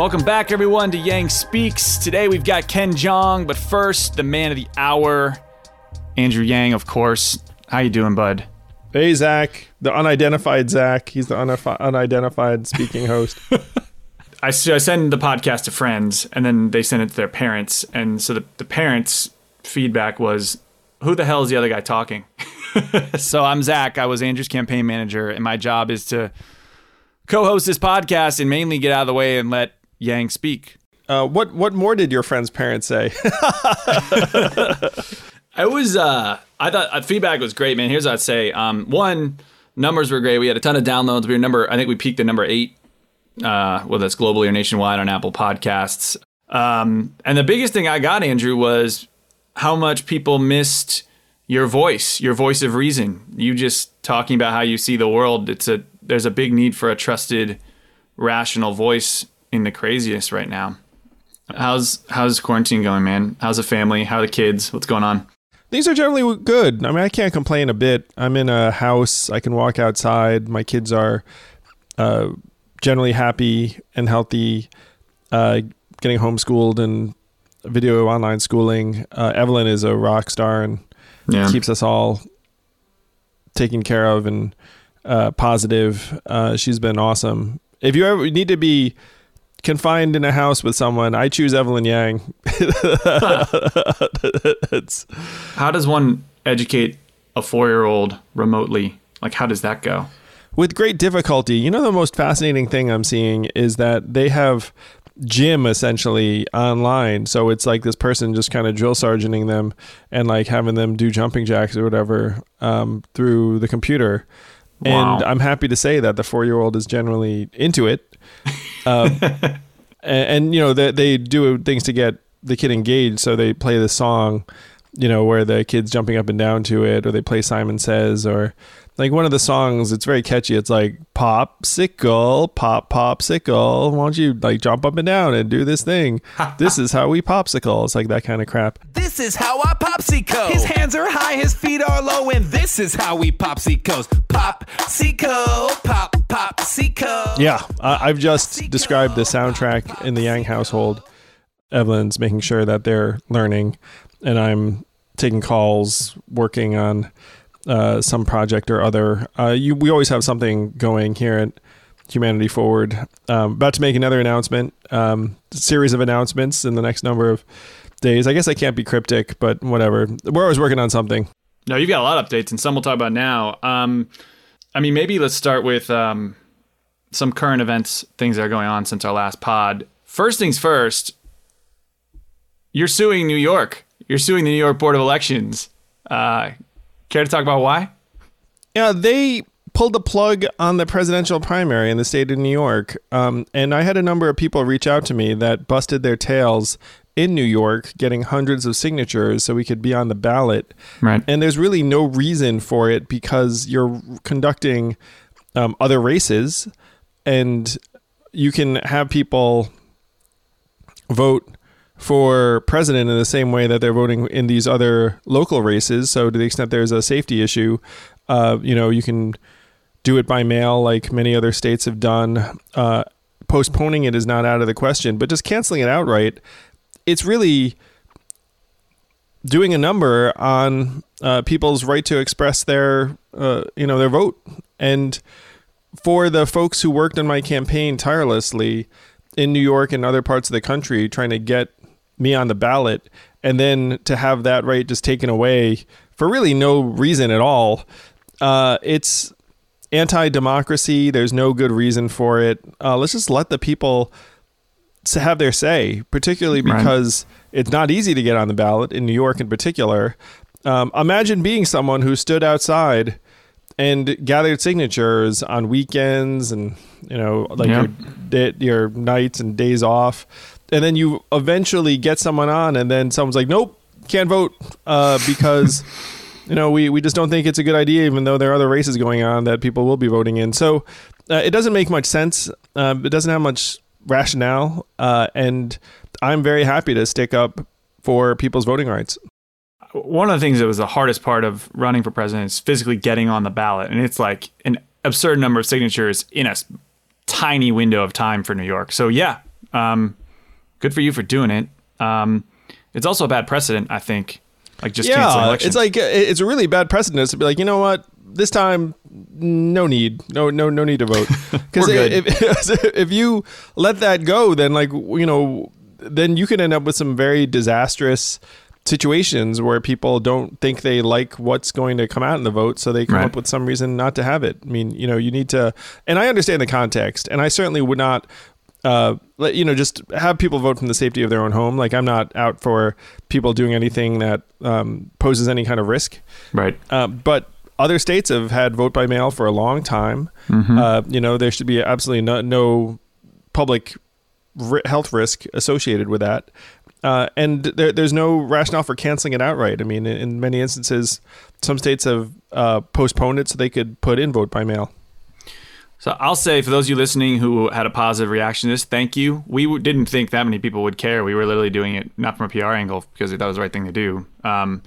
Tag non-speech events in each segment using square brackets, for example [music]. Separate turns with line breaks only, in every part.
Welcome back, everyone, to Yang Speaks. Today we've got Ken Jeong, but first, the man of the hour, Andrew Yang, of course. How you doing, bud?
Hey, Zach, the unidentified Zach. He's the unif- unidentified speaking host. [laughs]
I send the podcast to friends, and then they send it to their parents, and so the, the parents' feedback was, "Who the hell is the other guy talking?" [laughs] so I'm Zach. I was Andrew's campaign manager, and my job is to co-host this podcast and mainly get out of the way and let Yang speak.
Uh, what what more did your friend's parents say? [laughs] [laughs]
I was uh I thought uh, feedback was great, man. Here's what I'd say. Um one, numbers were great. We had a ton of downloads. We were number I think we peaked at number eight, uh, whether that's globally or nationwide on Apple Podcasts. Um and the biggest thing I got, Andrew, was how much people missed your voice, your voice of reason. You just talking about how you see the world. It's a there's a big need for a trusted, rational voice in the craziest right now. How's how's quarantine going, man? How's the family? How are the kids? What's going on?
Things are generally good. I mean, I can't complain a bit. I'm in a house. I can walk outside. My kids are uh, generally happy and healthy, uh, getting homeschooled and video online schooling. Uh, Evelyn is a rock star and
Yeah.
keeps us all taken care of and uh, positive. Uh, she's been awesome. If you ever need to be confined in a house with someone, I choose Evelyn Yang. [laughs] it's
How does one educate a four year old remotely? Like, how does that go?
with great difficulty. You know, the most fascinating thing I'm seeing is that they have gym essentially online. So it's like this person just kind of drill sergeanting them and like having them do jumping jacks or whatever um, through the computer. And I'm happy to say that the four year old is generally into it. Um, [laughs] and, and, you know, they, they do things to get the kid engaged. So they play the song, you know, where the kid's jumping up and down to it, or they play Simon Says, or like one of the songs, it's very catchy. It's like popsicle, pop popsicle. Why don't you like jump up and down and do this thing? this is how we popsicle. It's like that kind of crap.
This is how I popsicle. His hands are high, his feet are low, and this is how we popsicles. Pop popsicle, pop, popsicle.
Yeah, I I've just described the soundtrack in the Yang household. Evelyn's making sure that they're learning, and I'm taking calls, working on uh, some project or other. Uh, you, we always have something going here at Humanity Forward. Um, about to make another announcement, um, series of announcements in the next number of days. I guess I can't be cryptic, but whatever. We're always working on something.
No, you've got a lot of updates, and some we'll talk about now. Um, I mean, maybe let's start with um, some current events, things that are going on since our last pod. First things first, you're suing New York. You're suing the New York Board of Elections. Uh, care to talk about why?
Yeah, they pulled the plug on the presidential primary in the state of New York. Um, and I had a number of people reach out to me that busted their tails in New York getting hundreds of signatures so we could be on the ballot.
Right.
And there's really no reason for it because you're conducting um, other races and you can have people vote for president in the same way that they're voting in these other local races. So, to the extent there's a safety issue, uh, you know, you can do it by mail like many other states have done. Uh, postponing it is not out of the question, but just canceling it outright, it's really doing a number on uh, people's right to express their, uh, you know, their vote. And for the folks who worked on my campaign tirelessly in New York and other parts of the country, trying to get me on the ballot, and then to have that right just taken away for really no reason at all, uh, it's anti-democracy. There's no good reason for it. Uh, let's just let the people s- have their say, particularly
Right.
because it's not easy to get on the ballot in New York in particular. Um, imagine being someone who stood outside and gathered signatures on weekends and you know like
Yeah.
your, your nights and days off and then you eventually get someone on and then someone's like nope can't vote uh, because [laughs] you know we, we just don't think it's a good idea even though there are other races going on that people will be voting in so uh, it doesn't make much sense um, it doesn't have much rationale uh, and i'm very happy to stick up for people's voting rights
one of the things that was the hardest part of running for president is physically getting on the ballot, and it's like an absurd number of signatures in a tiny window of time for New York. So yeah, Um, good for you for doing it. Um, it's also a bad precedent, I think. Like just
yeah, it's like it's a really bad precedent to be like, you know what, this time, no need, no, no, no need to vote. [laughs] Because if, [laughs] if you let that go, then like you know, then you can end up with some very disastrous situations where people don't think they like what's going to come out in the vote, so they come
Right.
up with some reason not to have it. I mean, you know, you need to, and I understand the context, and I certainly would not uh, let you know, just have people vote from the safety of their own home. Like I'm not out for people doing anything that um, poses any kind of risk.
right.
Uh, but other states have had vote by mail for a long time.
Mm-hmm.
Uh, you know, there should be absolutely no, no public ri- health risk associated with that. Uh, and there, there's no rationale for canceling it outright. I mean, in, in many instances, some states have uh, postponed it so they could put in vote by mail.
So I'll say for those of you listening who had a positive reaction to this, thank you. We w- didn't think that many people would care. We were literally doing it not from a PR angle because we thought it was the right thing to do. Um,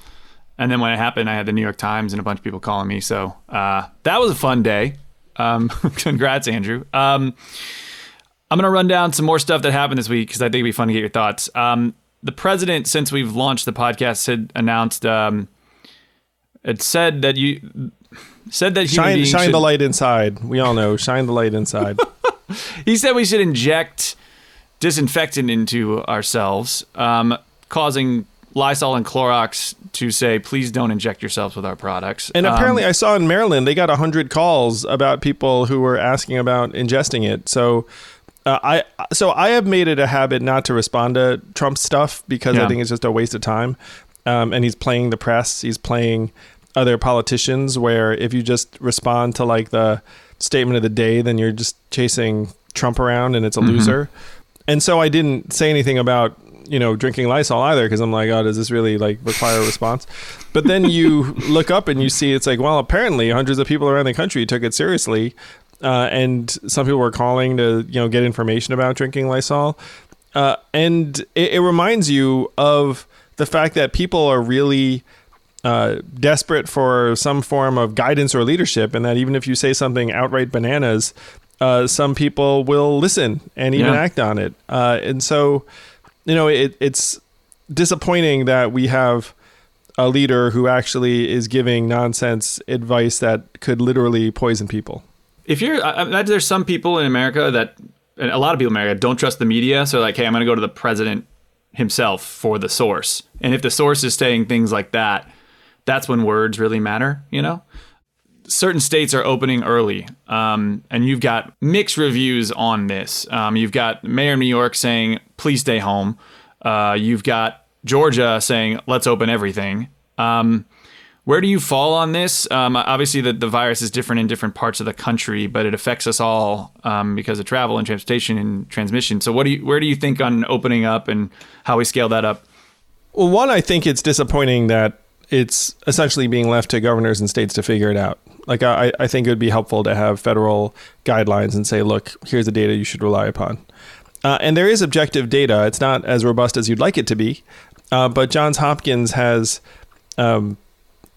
and then when it happened, I had the New York Times and a bunch of people calling me. So uh, that was a fun day. Um, [laughs] congrats, Andrew. Um, I'm going to run down some more stuff that happened this week because I think it'd be fun to get your thoughts. Um, the president, since we've launched the podcast, had announced um, it said that you said that
Shine, shine
should-
the light inside. We all know, shine the light inside. [laughs]
He said we should inject disinfectant into ourselves, um, causing Lysol and Clorox to say, please don't inject yourselves with our products.
And
Um,
apparently, I saw in Maryland they got hundred calls about people who were asking about ingesting it. So, uh, I so I have made it a habit not to respond to Trump stuff because
Yeah.
I think it's just a waste of time. Um, and he's playing the press. He's playing other politicians. Where if you just respond to like the statement of the day, then you're just chasing Trump around, and it's a loser. And so I didn't say anything about you know drinking Lysol either because I'm like, oh, does this really like require a response? But then you [laughs] look up and you see it's like, well, apparently hundreds of people around the country took it seriously, uh, and some people were calling to you know get information about drinking Lysol, uh, and it, it reminds you of the fact that people are really uh, desperate for some form of guidance or leadership, and that even if you say something outright bananas, uh, some people will listen and even
Yeah.
act on it. Uh, and so, you know, it, it's disappointing that we have a leader who actually is giving nonsense advice that could literally poison people.
if you're, I, there's some people in America that, and a lot of people in America don't trust the media. So like, hey, I'm going to go to the president himself for the source. And if the source is saying things like that, that's when words really matter, you know? Certain states are opening early, um, and you've got mixed reviews on this. Um, you've got Mayor of New York saying, "Please stay home." Uh, you've got Georgia saying, "Let's open everything." Um, where do you fall on this? Um, obviously, the, the virus is different in different parts of the country, but it affects us all um, because of travel and transportation and transmission. So, what do you, where do you think on opening up and how we scale that up?
Well, one, I think it's disappointing that it's essentially being left to governors and states to figure it out. Like, I, I think it would be helpful to have federal guidelines and say, look, here's the data you should rely upon. Uh, and there is objective data. It's not as robust as you'd like it to be, uh, but Johns Hopkins has um,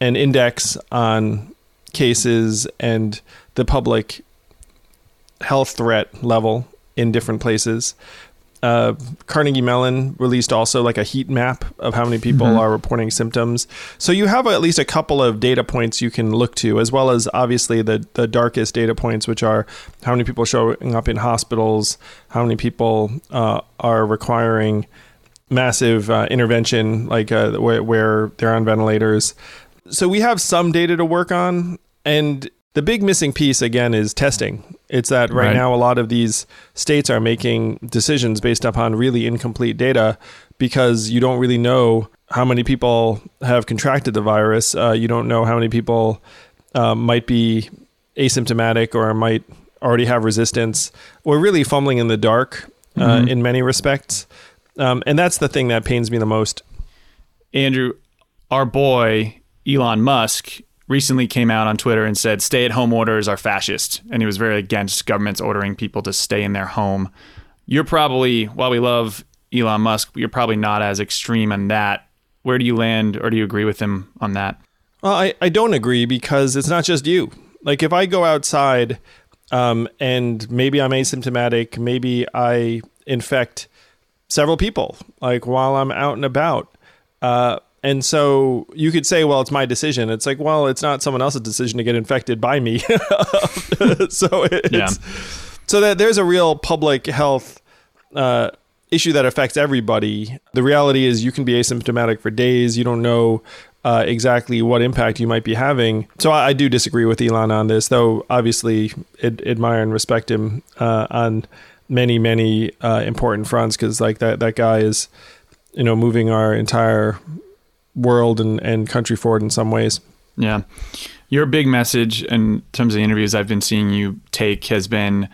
an index on cases and the public health threat level in different places. Uh, Carnegie Mellon released also like a heat map of how many people are reporting symptoms. So you have at least a couple of data points you can look to, as well as obviously the the darkest data points, which are how many people showing up in hospitals, how many people uh, are requiring massive uh, intervention, like uh, where, where they're on ventilators. So we have some data to work on, and the big missing piece again is testing. It's that right,
Right.
now a lot of these states are making decisions based upon really incomplete data because you don't really know how many people have contracted the virus. Uh, you don't know how many people uh, might be asymptomatic or might already have resistance. We're really fumbling in the dark uh, in many respects. Um, and that's the thing that pains me the most.
Andrew, our boy Elon Musk recently came out on Twitter and said stay-at-home orders are fascist, and he was very against governments ordering people to stay in their home. You're probably, while we love Elon Musk, you're probably not as extreme on that. Where do you land, or do you agree with him on that?
Well, I, I don't agree because it's not just you. Like if I go outside um, and maybe I'm asymptomatic, maybe I infect several people, like while I'm out and about. Uh, and so you could say, well, it's my decision. It's like, well, it's not someone else's decision to get infected by me. [laughs] so it's,
Yeah.
so that there's a real public health uh, issue that affects everybody. The reality is, you can be asymptomatic for days. You don't know uh, exactly what impact you might be having. So I, I do disagree with Elon on this, though. Obviously, ad- admire and respect him uh, on many, many uh, important fronts because, like that, that guy is, you know, moving our entire world and, and country forward in some ways.
Yeah. Your big message in terms of the interviews I've been seeing you take has been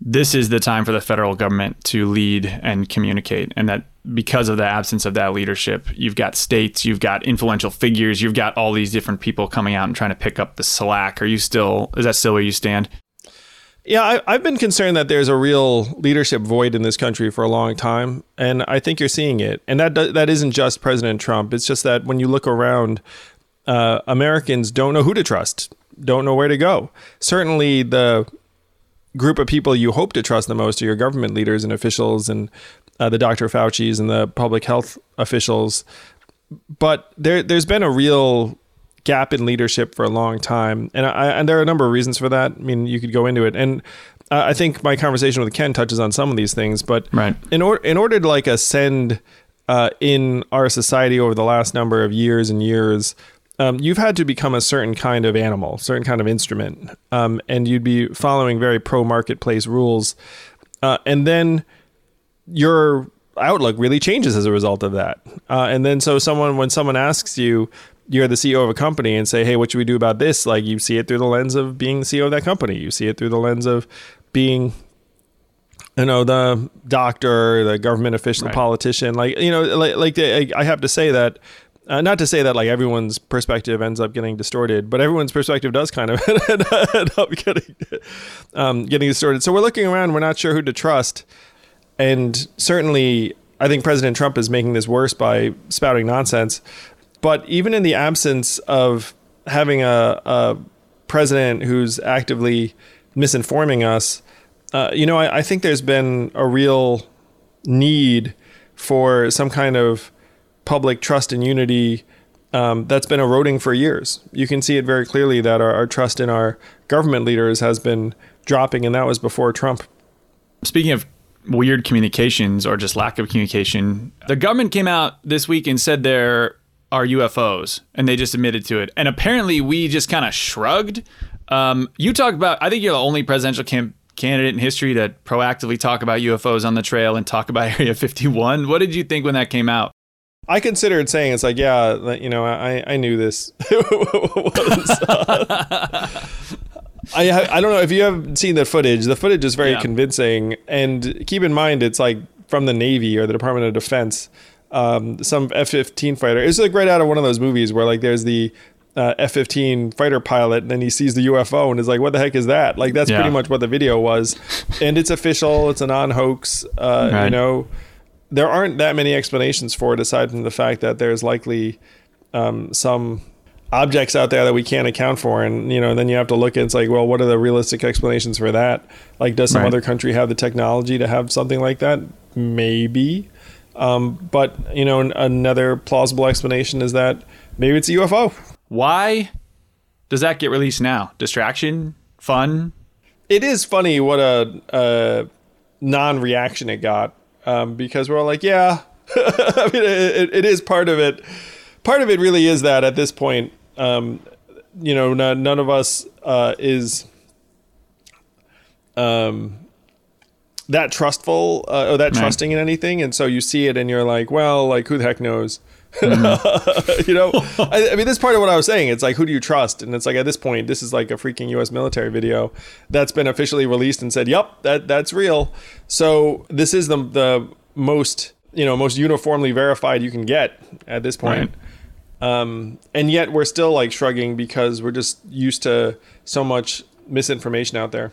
this is the time for the federal government to lead and communicate. And that because of the absence of that leadership, you've got states, you've got influential figures, you've got all these different people coming out and trying to pick up the slack. Are you still, is that still where you stand?
Yeah, I, I've been concerned that there's a real leadership void in this country for a long time, and I think you're seeing it. And that that isn't just President Trump. It's just that when you look around, uh, Americans don't know who to trust, don't know where to go. Certainly, the group of people you hope to trust the most are your government leaders and officials, and uh, the Dr. Fauci's and the public health officials. But there, there's been a real gap in leadership for a long time, and I, and there are a number of reasons for that. I mean, you could go into it, and uh, I think my conversation with Ken touches on some of these things. But
Right.
in order in order to like ascend uh, in our society over the last number of years and years. Um, you've had to become a certain kind of animal, certain kind of instrument, um, and you'd be following very pro marketplace rules. Uh, and then your outlook really changes as a result of that. Uh, and then so someone when someone asks you, you're the CEO of a company and say, "Hey, what should we do about this?" Like you see it through the lens of being the CEO of that company. You see it through the lens of being you know the doctor, the government official,
Right.
the politician. Like you know, like, like I I have to say that. Uh, not to say that like everyone's perspective ends up getting distorted, but everyone's perspective does kind of [laughs] end up getting um, getting distorted. So we're looking around, we're not sure who to trust, and certainly I think President Trump is making this worse by spouting nonsense. But even in the absence of having a, a president who's actively misinforming us, uh, you know, I, I think there's been a real need for some kind of public trust and unity um, that's been eroding for years. You can see it very clearly that our, our trust in our government leaders has been dropping, and that was before Trump.
Speaking of weird communications or just lack of communication, the government came out this week and said there are UFOs, and they just admitted to it. And apparently, we just kind of shrugged. Um, you talk about, I think you're the only presidential cam- candidate in history to proactively talk about UFOs on the trail and talk about [laughs] Area 51. What did you think when that came out?
I considered saying it's like, yeah, you know, I, I knew this. [laughs] I I don't know if you have seen the footage. The footage is very
Yeah.
convincing, and keep in mind it's like from the Navy or the Department of Defense. Um, some F-15 fighter. It's like right out of one of those movies where like there's the uh, F-15 fighter pilot, and then he sees the UFO and is like, "What the heck is that?" Like that's
Yeah.
pretty much what the video was, and it's official. It's a non-hoax. Uh, You know, there aren't that many explanations for it aside from the fact that there's likely um, some objects out there that we can't account for and you know and then you have to look at it's like well what are the realistic explanations for that like does some
Right.
other country have the technology to have something like that maybe um, but you know an- another plausible explanation is that maybe it's a ufo
Why does that get released now? Distraction? Fun?
it is funny what a, a non-reaction it got um, because we're all like yeah [laughs] i mean it, it is part of it part of it really is that at this point um, you know none, none of us uh, is um, that trustful uh, or that
Right.
trusting in anything? And so you see it and you're like well like who the heck knows? [laughs] You know? [laughs] I, I mean this is part of what i was saying. It's like who do you trust? And it's like at this point this is like a freaking us military video that's been officially released and said yep that that's real. So this is the the most you know most uniformly verified you can get at this point. Um, and yet we're still like shrugging because we're just used to so much misinformation out there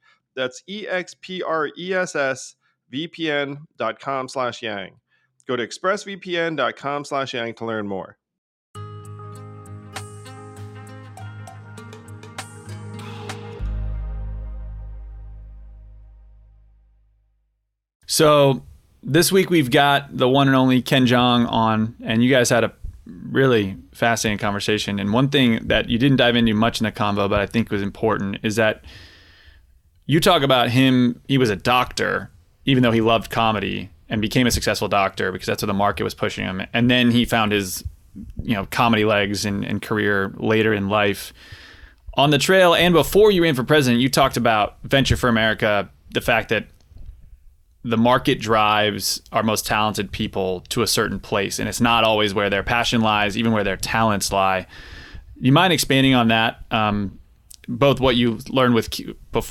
That's E-X-P-R-E-S-S vpn.com slash yang. Go to expressvpn.com slash yang to learn more.
So this week we've got the one and only Ken Jeong on, and you guys had a really fascinating conversation. And one thing that you didn't dive into much in the convo, but I think was important, is that you talk about him. He was a doctor, even though he loved comedy, and became a successful doctor because that's what the market was pushing him. And then he found his, you know, comedy legs and, and career later in life. On the trail and before you ran for president, you talked about Venture for America, the fact that the market drives our most talented people to a certain place and it's not always where their passion lies even where their talents lie you mind expanding on that um, both what you learned with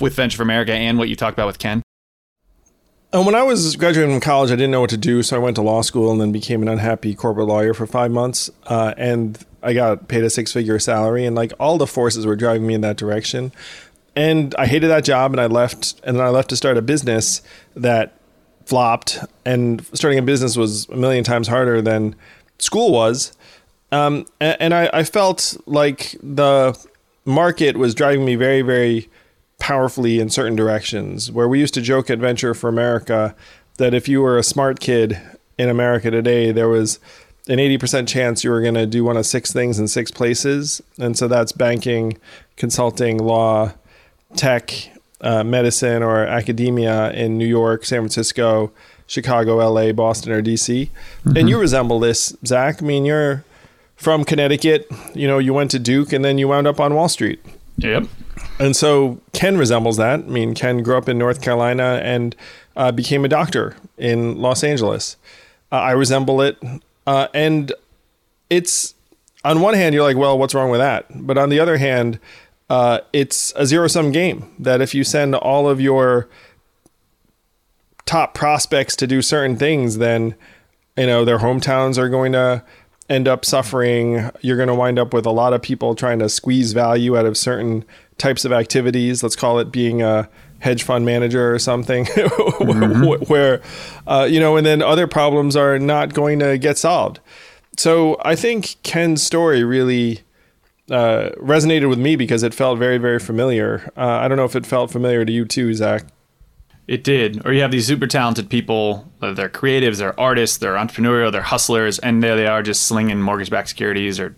with venture for america and what you talked about with ken
and when I was graduating from college, I didn't know what to do, so I went to law school and then became an unhappy corporate lawyer for five months. Uh, and I got paid a six-figure salary, and like all the forces were driving me in that direction. And I hated that job, and I left. And then I left to start a business that flopped, and starting a business was a million times harder than school was. Um, and, and I, I felt like the market was driving me very, very powerfully in certain directions. Where we used to joke at Venture for America that if you were a smart kid in America today, there was an 80% chance you were going to do one of six things in six places. And so that's banking, consulting, law, tech, uh, medicine or academia in New York, San Francisco, Chicago, LA, Boston, or DC. Mm-hmm. And you resemble this, Zach. I mean, you're from Connecticut, you know, you went to Duke and then you wound up on Wall Street.
Yep.
And so Ken resembles that. I mean, Ken grew up in North Carolina and uh, became a doctor in Los Angeles. Uh, I resemble it. Uh, and it's, on one hand, you're like, well, what's wrong with that? But on the other hand, uh, it's a zero sum game that if you send all of your top prospects to do certain things, then you know their hometowns are going to end up suffering. You're going to wind up with a lot of people trying to squeeze value out of certain types of activities. Let's call it being a hedge fund manager or something, [laughs] mm-hmm. where uh, you know, and then other problems are not going to get solved. So I think Ken's story really uh, resonated with me because it felt very, very familiar. Uh, I don't know if it felt familiar to you too, Zach.
It did. Or you have these super talented people. They're creatives, they're artists, they're entrepreneurial, they're hustlers, and there they are just slinging mortgage-backed securities or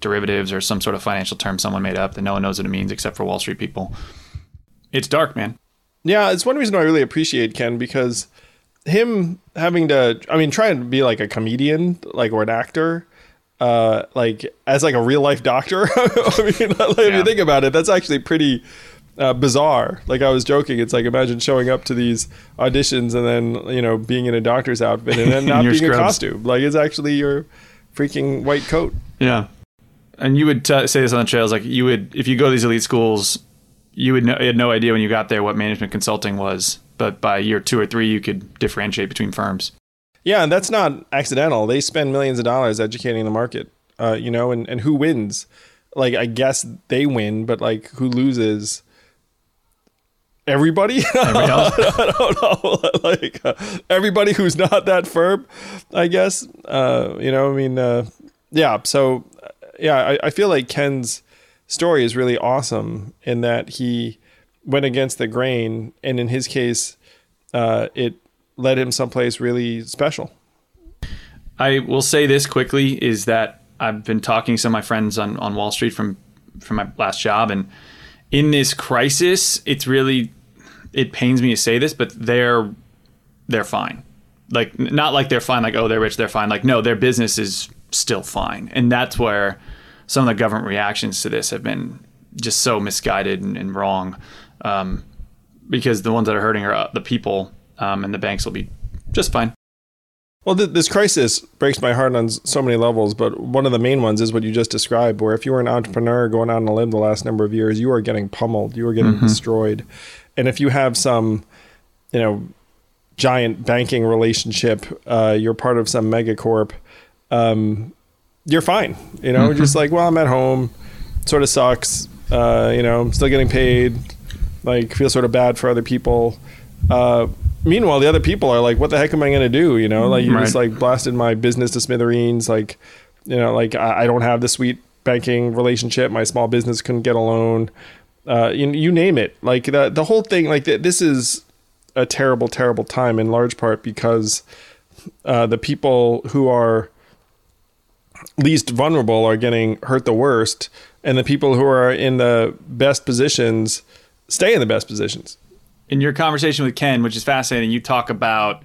derivatives or some sort of financial term someone made up that no one knows what it means except for Wall Street people. It's dark, man.
Yeah, it's one reason I really appreciate Ken because him having to, I mean, trying to be like a comedian, like or an actor, uh, like as like a real life doctor. [laughs] I mean, [laughs] if yeah. you think about it, that's actually pretty uh, bizarre. Like I was joking, it's like imagine showing up to these auditions and then you know being in a doctor's outfit and then [laughs] not being scrubs. a costume. Like it's actually your freaking white coat.
Yeah, and you would t- say this on the trails, like you would if you go to these elite schools, you would know, you had no idea when you got there what management consulting was, but by year two or three, you could differentiate between firms.
Yeah, and that's not accidental. They spend millions of dollars educating the market, uh, you know, and, and who wins? Like, I guess they win, but like, who loses? Everybody. [laughs] [laughs] I don't know, [laughs] like uh, everybody who's not that firm, I guess. Uh, you know, I mean, uh, yeah. So, yeah, I, I feel like Ken's story is really awesome in that he went against the grain, and in his case, uh, it led him someplace really special.
I will say this quickly is that I've been talking to some of my friends on, on Wall Street from from my last job and in this crisis, it's really it pains me to say this, but they're they're fine. Like not like they're fine like oh they're rich, they're fine. Like no, their business is still fine. And that's where some of the government reactions to this have been just so misguided and, and wrong. Um, because the ones that are hurting are uh, the people um, and the banks will be just fine.
Well, th- this crisis breaks my heart on so many levels, but one of the main ones is what you just described, where if you were an entrepreneur going out on a limb the last number of years, you are getting pummeled, you are getting mm-hmm. destroyed. And if you have some, you know, giant banking relationship, uh, you're part of some megacorp, um, you're fine. You know, mm-hmm. just like, well, I'm at home, sort of sucks. Uh, you know, I'm still getting paid, like, feel sort of bad for other people. Uh, meanwhile, the other people are like, "What the heck am I going to do?" You know, like you right. just like blasted my business to smithereens. Like, you know, like I, I, don't have the sweet banking relationship. My small business couldn't get a loan. Uh, you, you name it. Like the the whole thing. Like this is a terrible, terrible time in large part because uh, the people who are least vulnerable are getting hurt the worst, and the people who are in the best positions stay in the best positions
in your conversation with Ken, which is fascinating, you talk about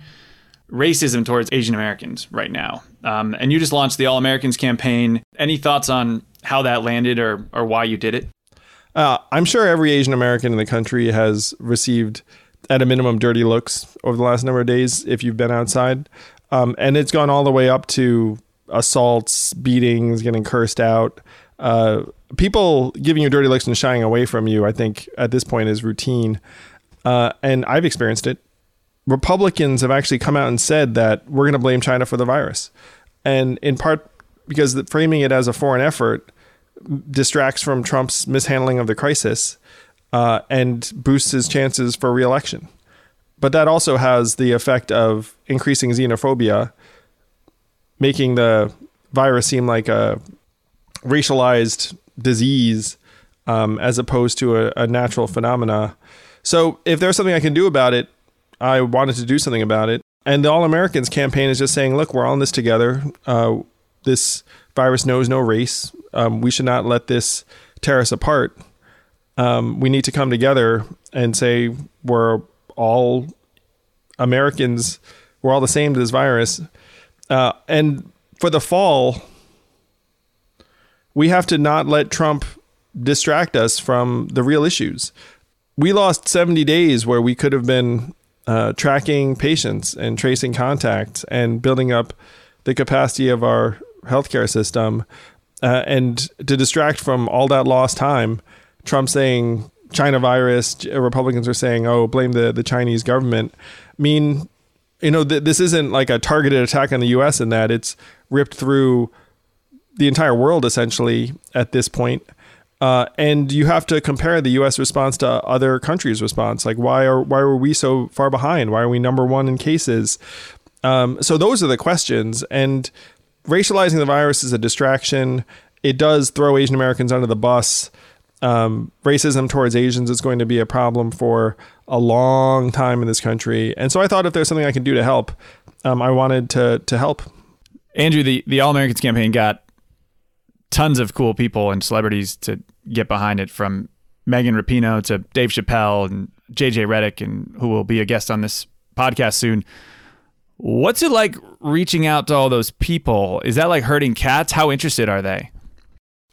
racism towards Asian Americans right now. Um, and you just launched the All Americans campaign. Any thoughts on how that landed or, or why you did it?
Uh, I'm sure every Asian American in the country has received, at a minimum, dirty looks over the last number of days if you've been outside. Um, and it's gone all the way up to assaults, beatings, getting cursed out. Uh, people giving you dirty looks and shying away from you, I think, at this point is routine uh, and I've experienced it. Republicans have actually come out and said that we're going to blame China for the virus, and in part because the, framing it as a foreign effort distracts from Trump's mishandling of the crisis uh, and boosts his chances for reelection. But that also has the effect of increasing xenophobia, making the virus seem like a racialized disease um, as opposed to a, a natural phenomena so if there's something I can do about it, I wanted to do something about it. And the All Americans campaign is just saying, look, we're all in this together. Uh, this virus knows no race. Um, we should not let this tear us apart. Um, we need to come together and say we're all Americans. We're all the same to this virus. Uh, and for the fall, we have to not let Trump distract us from the real issues we lost 70 days where we could have been uh, tracking patients and tracing contacts and building up the capacity of our healthcare system. Uh, and to distract from all that lost time, Trump saying China virus, Republicans are saying, oh, blame the, the Chinese government. I mean, you know, th- this isn't like a targeted attack on the US in that it's ripped through the entire world essentially at this point. Uh, and you have to compare the U.S. response to other countries' response. Like, why are why were we so far behind? Why are we number one in cases? Um, so those are the questions. And racializing the virus is a distraction. It does throw Asian Americans under the bus. Um, racism towards Asians is going to be a problem for a long time in this country. And so I thought if there's something I can do to help, um, I wanted to to help.
Andrew, the the All Americans campaign got tons of cool people and celebrities to get behind it from Megan Rapinoe to Dave Chappelle and JJ Redick and who will be a guest on this podcast soon. What's it like reaching out to all those people? Is that like herding cats? How interested are they?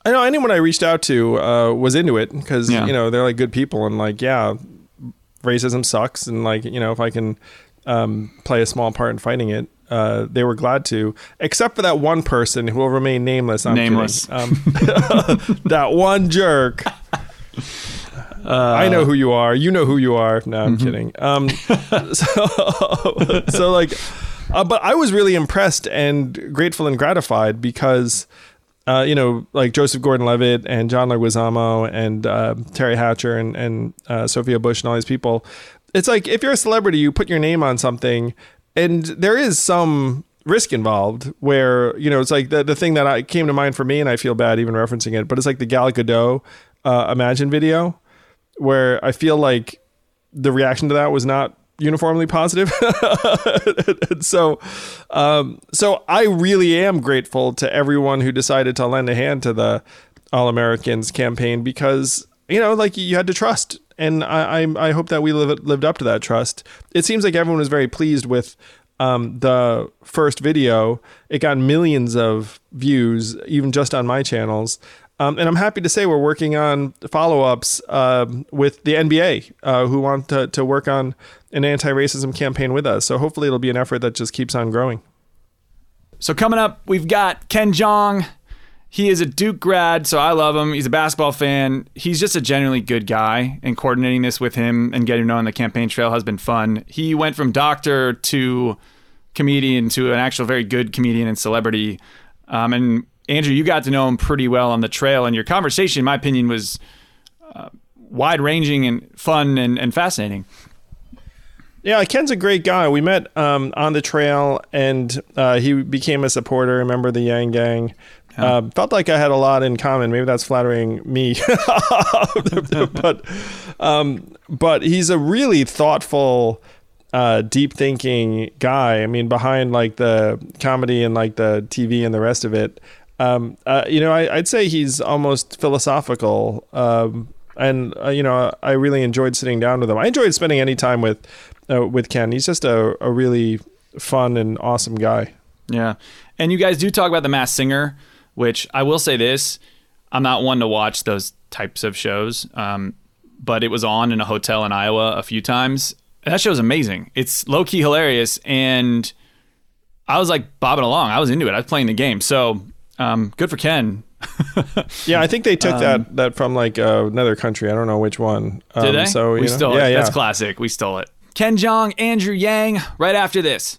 I know anyone I reached out to uh, was into it because yeah. you know they're like good people and like yeah, racism sucks and like you know if I can um, play a small part in fighting it, uh, they were glad to, except for that one person who will remain nameless. I'm nameless. Um, [laughs] that one jerk. Uh, I know who you are. You know who you are. No, I'm mm-hmm. kidding. Um, [laughs] so, so like, uh, but I was really impressed and grateful and gratified because uh, you know, like Joseph Gordon-Levitt and John Leguizamo and uh, Teri Hatcher and and uh, Sophia Bush and all these people. It's like if you're a celebrity, you put your name on something, and there is some risk involved where you know it's like the, the thing that I came to mind for me and I feel bad even referencing it but it's like the Gal Gadot uh, Imagine video where I feel like the reaction to that was not uniformly positive. [laughs] So um, so I really am grateful to everyone who decided to lend a hand to the All Americans campaign because you know like you had to trust and I I, I hope that we live, lived up to that trust it seems like everyone was very pleased with um, the first video, it got millions of views, even just on my channels. Um, and I'm happy to say we're working on follow ups uh, with the NBA uh, who want to, to work on an anti racism campaign with us. So hopefully it'll be an effort that just keeps on growing.
So coming up, we've got Ken Jeong. He is a Duke grad, so I love him. He's a basketball fan. He's just a genuinely good guy, and coordinating this with him and getting to know on the campaign trail has been fun. He went from doctor to comedian to an actual very good comedian and celebrity. Um, and Andrew, you got to know him pretty well on the trail, and your conversation, in my opinion, was uh, wide ranging and fun and, and fascinating.
Yeah, Ken's a great guy. We met um, on the trail, and uh, he became a supporter, a member of the Yang Gang. Uh, felt like I had a lot in common. Maybe that's flattering me, [laughs] but um, but he's a really thoughtful, uh, deep thinking guy. I mean, behind like the comedy and like the TV and the rest of it, um, uh, you know, I, would say he's almost philosophical. Um, and uh, you know, I really enjoyed sitting down with him. I enjoyed spending any time with uh, with Ken. He's just a, a really fun and awesome guy.
Yeah, and you guys do talk about the Masked Singer which I will say this I'm not one to watch those types of shows, um, but it was on in a hotel in Iowa a few times. That show is amazing. It's low key hilarious, and I was like bobbing along. I was into it. I was playing the game. So um, good for Ken. [laughs]
yeah, I think they took um, that that from like uh, another country. I don't know which one.
Um, did they? So we stole it. Yeah, That's classic. We stole it. Ken Jeong, Andrew Yang. Right after this.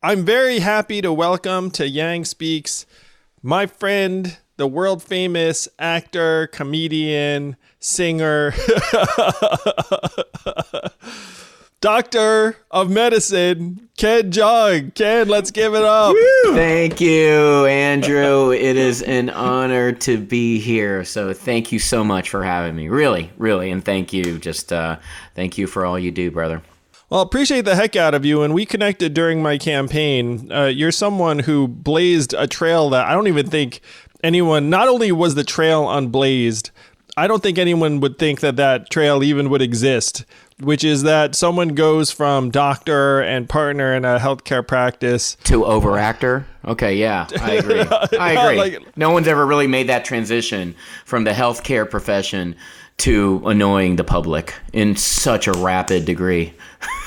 I'm very happy to welcome to Yang Speaks my friend, the world famous actor, comedian, singer, [laughs] Doctor of Medicine, Ken Jeong. Ken, let's give it up.
Thank you, Andrew. it is an honor to be here. So thank you so much for having me. Really, really, and thank you. Just uh, thank you for all you do, brother.
Well, appreciate the heck out of you. And we connected during my campaign. Uh, you're someone who blazed a trail that I don't even think anyone. Not only was the trail unblazed, I don't think anyone would think that that trail even would exist which is that someone goes from doctor and partner in a healthcare practice
to overactor. Okay, yeah, I [laughs] agree. I agree. like, no one's ever really made that transition from the healthcare profession to annoying the public in such a rapid degree. [laughs]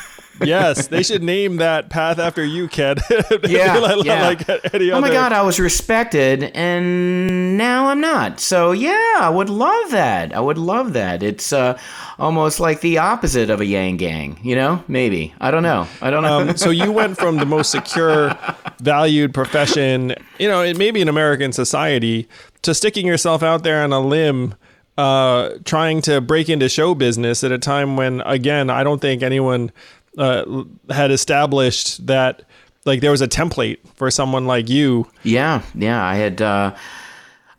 yes, they should name that path after you, Ken. [laughs]
Yeah,
like,
yeah.
like
oh my god, I was respected, and now I'm not. So yeah, I would love that. I would love that. It's uh, almost like the opposite of a Yang Gang. You know, maybe. I don't know. I don't know.
Um, so you went from the most secure, valued profession, you know, it maybe in American society, to sticking yourself out there on a limb, uh, trying to break into show business at a time when, again, I don't think anyone uh, had established that like there was a template for someone like you.
Yeah, yeah. I had. Uh,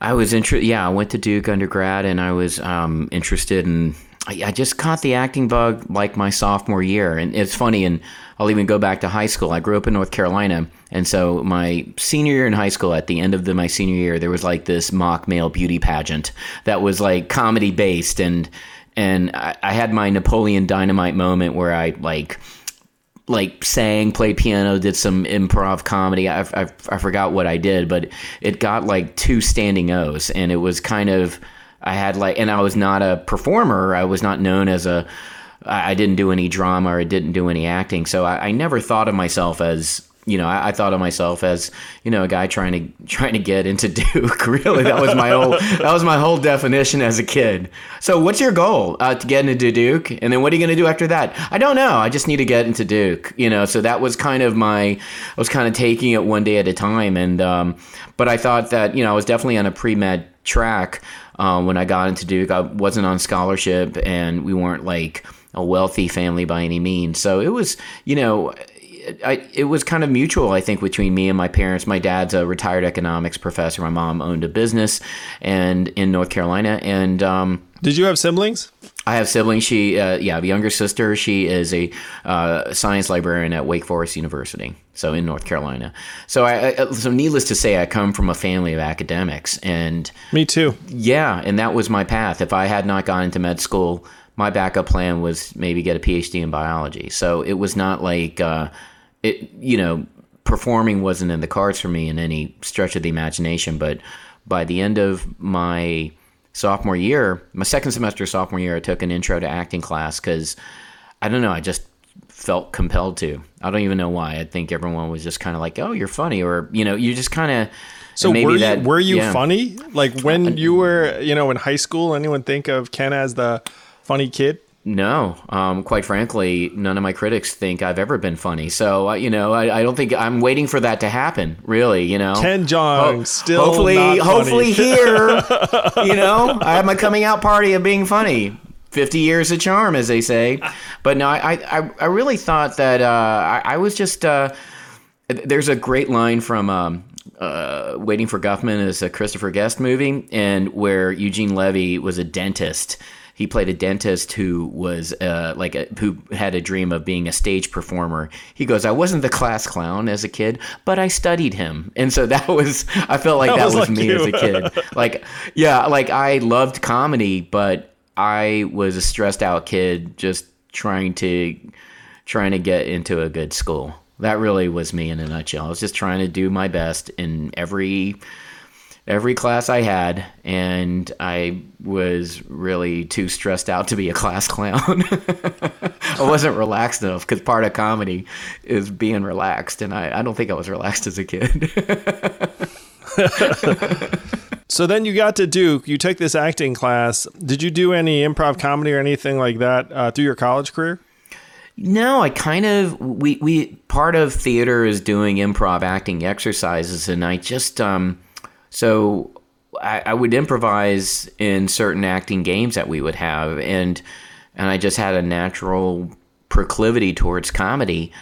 I was interested. Yeah, I went to Duke undergrad, and I was um, interested in. I, just caught the acting bug like my sophomore year, and it's funny. And I'll even go back to high school. I grew up in North Carolina, and so my senior year in high school, at the end of the, my senior year, there was like this mock male beauty pageant that was like comedy based, and and I, I had my Napoleon Dynamite moment where I like like sang, played piano, did some improv comedy. I, I, I forgot what I did, but it got like two standing O's, and it was kind of I had like, and I was not a performer. I was not known as a, I didn't do any drama or I didn't do any acting, so I, I never thought of myself as you know. I, I thought of myself as you know a guy trying to [laughs] trying to get into Duke. [laughs] really, that was my whole that was my whole definition as a kid. So, what's your goal uh, to get into Duke, and then what are you going to do after that? I don't know. I just need to get into Duke. You know, so that was kind of my. I was kind of taking it one day at a time, and um, but I thought that you know I was definitely on a pre med track um, when I got into Duke. I wasn't on scholarship, and we weren't like a wealthy family by any means. So it was, you know, I, it was kind of mutual, I think, between me and my parents. My dad's a retired economics professor. My mom owned a business, and in North Carolina, and um,
Did you have siblings?
I have siblings. She, uh, yeah, I have a younger sister. She is a uh, science librarian at Wake Forest University, so in North Carolina. So, I, I, so needless to say, I come from a family of academics, and
Me too.
yeah, and that was my path. If I had not gone into med school, my backup plan was maybe get a PhD in biology. So it was not like uh, it, you know, performing wasn't in the cards for me in any stretch of the imagination. But by the end of my sophomore year, my second semester of sophomore year, I took an intro to acting class because I don't know, I just felt compelled to. I don't even know why. I think everyone was just kind of like, "Oh, you're funny," or you know, you just kind of.
So
maybe
were you,
that
were you
yeah.
funny? Like when uh, you were, you know, in high school, anyone think of Ken as the funny kid?
No, um, quite frankly, none of my critics think I've ever been funny. So uh, you know, I, I don't think I'm waiting for that to happen. Really, you know,
Ken Jeong
Ho-
still
hopefully, hopefully [laughs] here, you know, I have my coming out party of being funny. Fifty years of charm, as they say. But no, I, I, I really thought that uh, I, I was just. Uh, there's a great line from um, uh, Waiting for Guffman is a Christopher Guest movie, and where Eugene Levy was a dentist. He played a dentist who was uh, like a, who had a dream of being a stage performer. He goes, "I wasn't the class clown as a kid, but I studied him," and so that was I felt like
That
that,
was
was,
like
me
you.
as a kid. [laughs] like yeah, like I loved comedy, but I was a stressed out kid just trying to trying to get into a good school. That really was me in a nutshell. I was just trying to do my best in every every class I had, and I was really too stressed out to be a [laughs] class clown. I wasn't relaxed enough because part of comedy is being relaxed, and I, I don't think I was relaxed as a kid. [laughs]
So then you got to Duke. You took this acting class. Did you do any improv comedy or anything like that uh, through your college career?
No, I kind of we we part of theater is doing improv acting exercises, and I just um so I, I would improvise in certain acting games that we would have, and and I just had a natural proclivity towards comedy,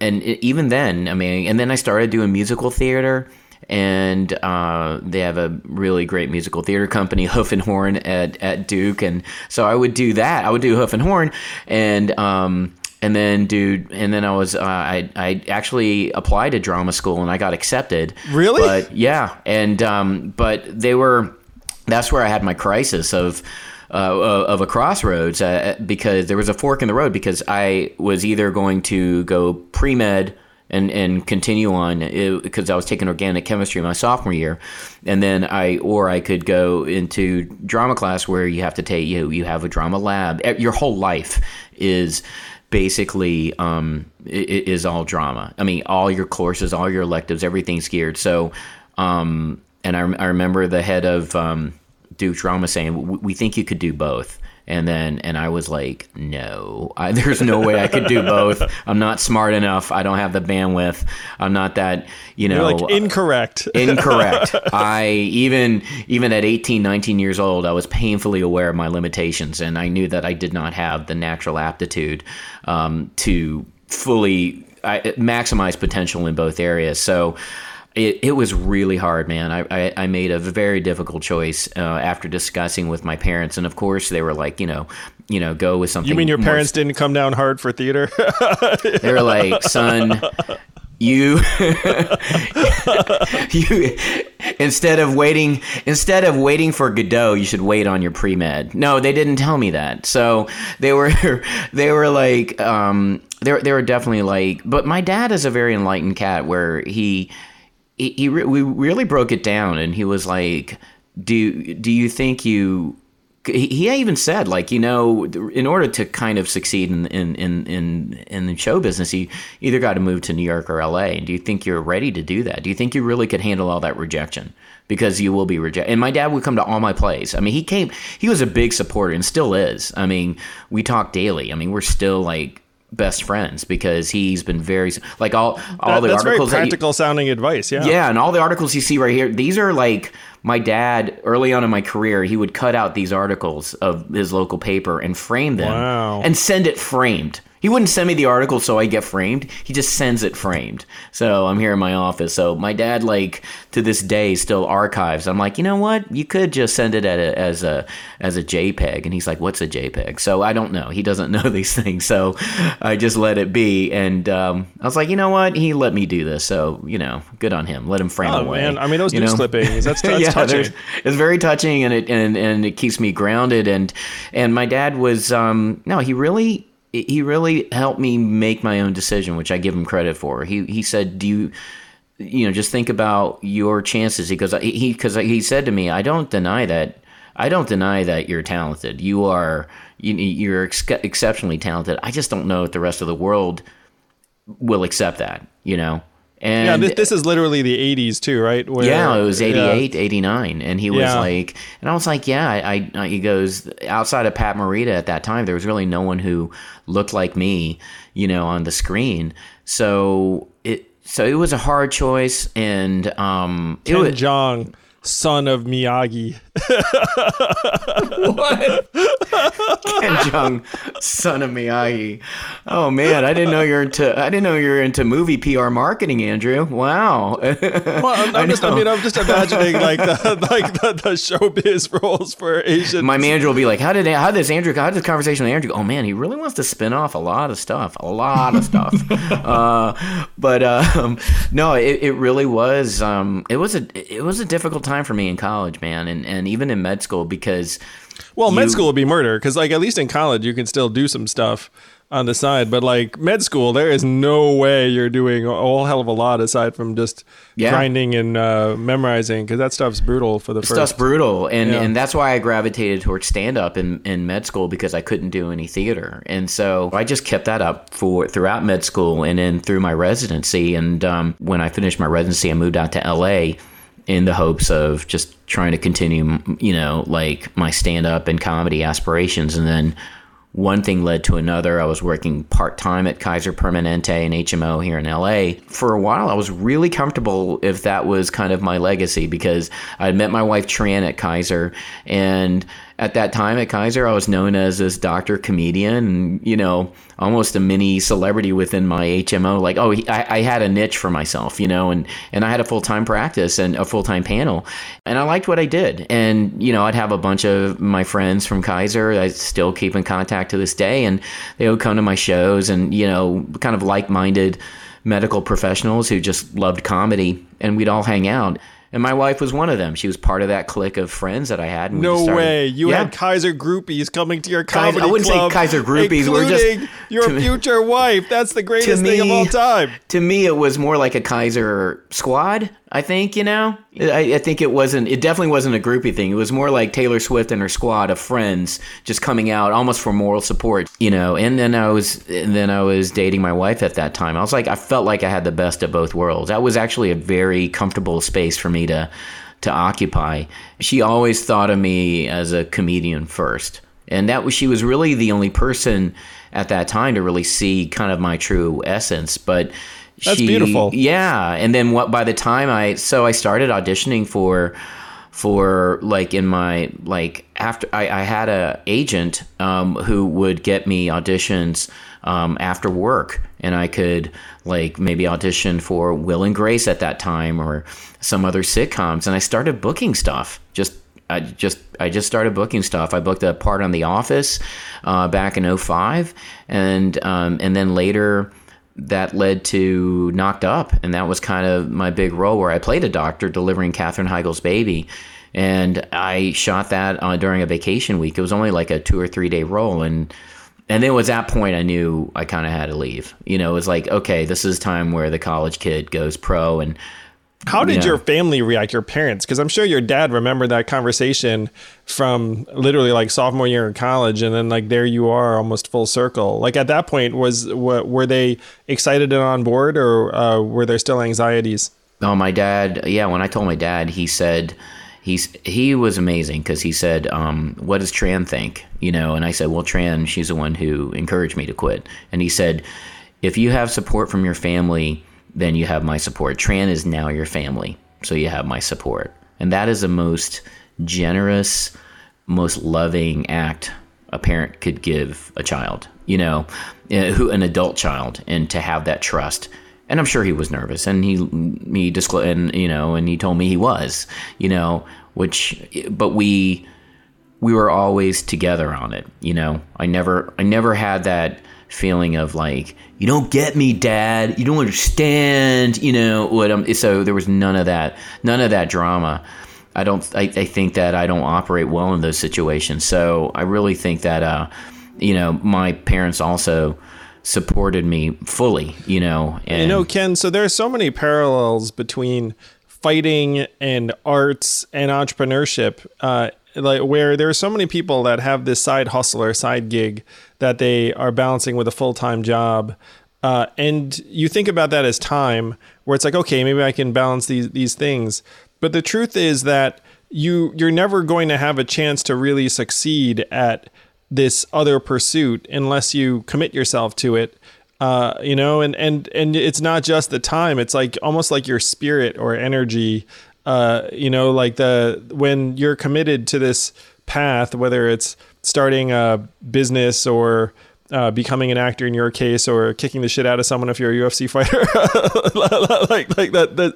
and even then, I mean, and then I started doing musical theater. And uh, they have a really great musical theater company, [laughs] Hoof and Horn, at, at Duke, and so I would do that. I would do Hoof and Horn, and um, and then do and then I was uh, I I actually applied to drama school and I got accepted.
Really?
But yeah, and um, but they were that's where I had my crisis of. Uh, of a crossroads uh, because there was a fork in the road because I was either going to go pre med and and continue on because I was taking organic chemistry my sophomore year, and then I or I could go into drama class where you have to take you you have a drama lab. Your whole life is basically um, is all drama. I mean, all your courses, all your electives, everything's geared. So, um, and I, I remember the head of um, Duke Drama saying, "We- "We think you could do both." And then, and I was like, "No, I, [laughs] there's no way I could do both. I'm not smart enough. I don't have the bandwidth. I'm not that, you know."
You're like incorrect. [laughs]
incorrect i even even at 18 19 years old i was painfully aware of my limitations and i knew that i did not have the natural aptitude um, to fully I, maximize potential in both areas so it, it was really hard, man. I, I, I made a very difficult choice uh, after discussing with my parents, and of course they were like, you know, you know, go with something.
you mean your parents didn't come down hard for theater? [laughs]
they were like, son, you [laughs] you instead of waiting instead of waiting for Godot, you should wait on your pre med. No, they didn't tell me that. So they were [laughs] they were like um they they were definitely like but my dad is a very enlightened cat where he he, he re- we really broke it down and he was like do do you think you he even said like you know in order to kind of succeed in in in in, in the show business you either got to move to New York or LA and do you think you're ready to do that? Do you think you really could handle all that rejection? Because you will be rejected and my dad would come to all my plays. I mean he came he was a big supporter and still is. I mean we talk daily. I mean we're still like best friends because he's been very like all all the
That's very
articles that you-
practical sounding advice. Yeah.
yeah, and all the articles you see right here, these are like my dad early on in my career, he would cut out these articles of his local paper and frame them
Wow.
and send it framed. He wouldn't send me the article so I get framed. He just sends it framed. So I'm here in my office. So my dad, like to this day, still archives. I'm like, you know what? You could just send it at a, as a as a JPEG. And he's like, what's a JPEG? So I don't know. He doesn't [laughs] know these things. So I just let it be. And um, I was like, you know what? He let me do this. So you know, good on him. Let him frame
Oh
away.
man, I mean those
you
news
know?
clippings. That's, [laughs] that's
yeah,
touching.
it's very touching, and it and, and it keeps me grounded. And and my dad was um no, he really he really helped me make my own decision, which I give him credit for. He he said, "Do you?" You know, just think about your chances. He goes, he because he said to me, "I don't deny that. I don't deny that you're talented. You are, you, you're ex- exceptionally talented. I just don't know if the rest of the world will accept that. You know." And
yeah, this, this is literally the '80s too, right? Where-
yeah, it was
yeah.
88, 89. And he was
Yeah.
like, and I was like, yeah, I, I, he goes, outside of Pat Morita at that time, there was really no one who looked like me, you know, on the screen. So it, so it was a hard choice. And, um, it
Ken
was,
Jeong, son of Miyagi.
Ken Jeong, [laughs] son of Miyagi. Oh man, I didn't know you're into. I didn't know you're into movie PR marketing, Andrew. Wow.
Well, I'm, [laughs] I'm just, I mean, I'm just imagining like the [laughs] like the, the showbiz roles for Asian.
my manager will be like, "How did how did this Andrew? How did this conversation with Andrew? go? Oh man, he really wants to spin off a lot of stuff, a lot of stuff." uh, but um, no, it, it really was. Um, it was a it was a difficult time for me in college, man, and and even in med school because
well, med school would be murder because like at least in college you can still do some stuff on the side, but like med school, there is no way you're doing a whole hell of a lot aside from just
Yeah.
grinding and uh, memorizing because that stuff's brutal for the first.
stuff's brutal and
Yeah.
and that's why I gravitated towards stand up in, in med school because I couldn't do any theater and so I just kept that up for throughout med school and then through my residency and um, when I finished my residency I moved out to LA in the hopes of just trying to continue you know like my stand up and comedy aspirations and then one thing led to another. I was working part time at Kaiser Permanente and HMO here in LA. For a while, I was really comfortable if that was kind of my legacy because I met my wife Tran at Kaiser. And at that time at Kaiser, I was known as this doctor comedian and, you know, almost a mini celebrity within my HMO. Like, oh, I, I had a niche for myself, you know, and, and I had a full time practice and a full time panel. And I liked what I did. And, you know, I'd have a bunch of my friends from Kaiser I still keep in contact to this day. And they would come to my shows and, you know, kind of like minded medical professionals who just loved comedy. And we'd all hang out. And my wife was one of them. She was part of that clique of friends that I had. And we
No
started-
way. You
Yeah.
had Kaiser groupies coming to your
Kaiser-
comedy
I wouldn't say Kaiser groupies, we're just-
your
to me-
future wife. That's the greatest
to
thing of all time.
to me it was more like a kaiser squad i think you know? I, I think it wasn't it definitely wasn't a groupie thing. It was more like taylor swift and her squad of friends just coming out almost for moral support you know? And then i was and then i was dating my wife at that time. I was like i felt like i had the best of both worlds. That was actually a very comfortable space for me to to occupy. She always thought of me as a comedian first. And that was she was really the only person at that time to really see kind of my true essence. But
That's
she-
beautiful.
yeah and then what by the time i so i started auditioning for for like in my like after i, I had a agent um, who would get me auditions um, after work and i could like maybe audition for will and grace at that time or some other sitcoms and i started booking stuff just I just I just started booking stuff. I booked a part on The Office uh, back in 05 and um, and then later that led to Knocked Up, and that was kind of my big role where I played a doctor delivering Katherine Heigl's baby, and I shot that uh, during a vacation week. It was only like a two or three day role, and and then it was that point I knew I kind of had to leave. You know, it was like okay, this is time where the college kid goes pro, and
How did
Yeah.
your family react, your parents? Because I'm sure your dad remembered that conversation from literally like sophomore year in college, and then like there you are, almost full circle. Like at that point, was wa- were they excited and on board, or uh, were there still anxieties?
Oh, my dad. Yeah, when I told my dad, he said he's he was amazing because he said, um, "What does Tran think?" You know, and I said, "Well, Tran, she's the one who encouraged me to quit." And he said, "If you have support from your family, then you have my support. Tran is now your family, so you have my support." And that is the most generous, most loving act a parent could give a child, you know, eh, who an adult child, and to have that trust. And I'm sure he was nervous, and he he disclosed, and you know, and he told me he was, you know, which, but we we were always together on it, you know. I never I never had that feeling of like you don't get me, Dad, you don't understand, you know what I'm. So there was none of that, none of that drama. I don't. I, I think that I don't operate well in those situations. So I really think that, uh, you know, my parents also supported me fully. You know, and
You know, Ken, so there are so many parallels between fighting and arts and entrepreneurship. Uh, like where there are so many people that have this side hustle or side gig that they are balancing with a full time job. Uh, and you think about that as time, where it's like, okay, maybe I can balance these these things. But the truth is that you you're never going to have a chance to really succeed at this other pursuit unless you commit yourself to it uh, you know and and and it's not just the time it's like almost like your spirit or energy uh, you know like the when you're committed to this path whether it's starting a business or uh, becoming an actor in your case or kicking the shit out of someone if you're a UFC [laughs] fighter [laughs] like like that that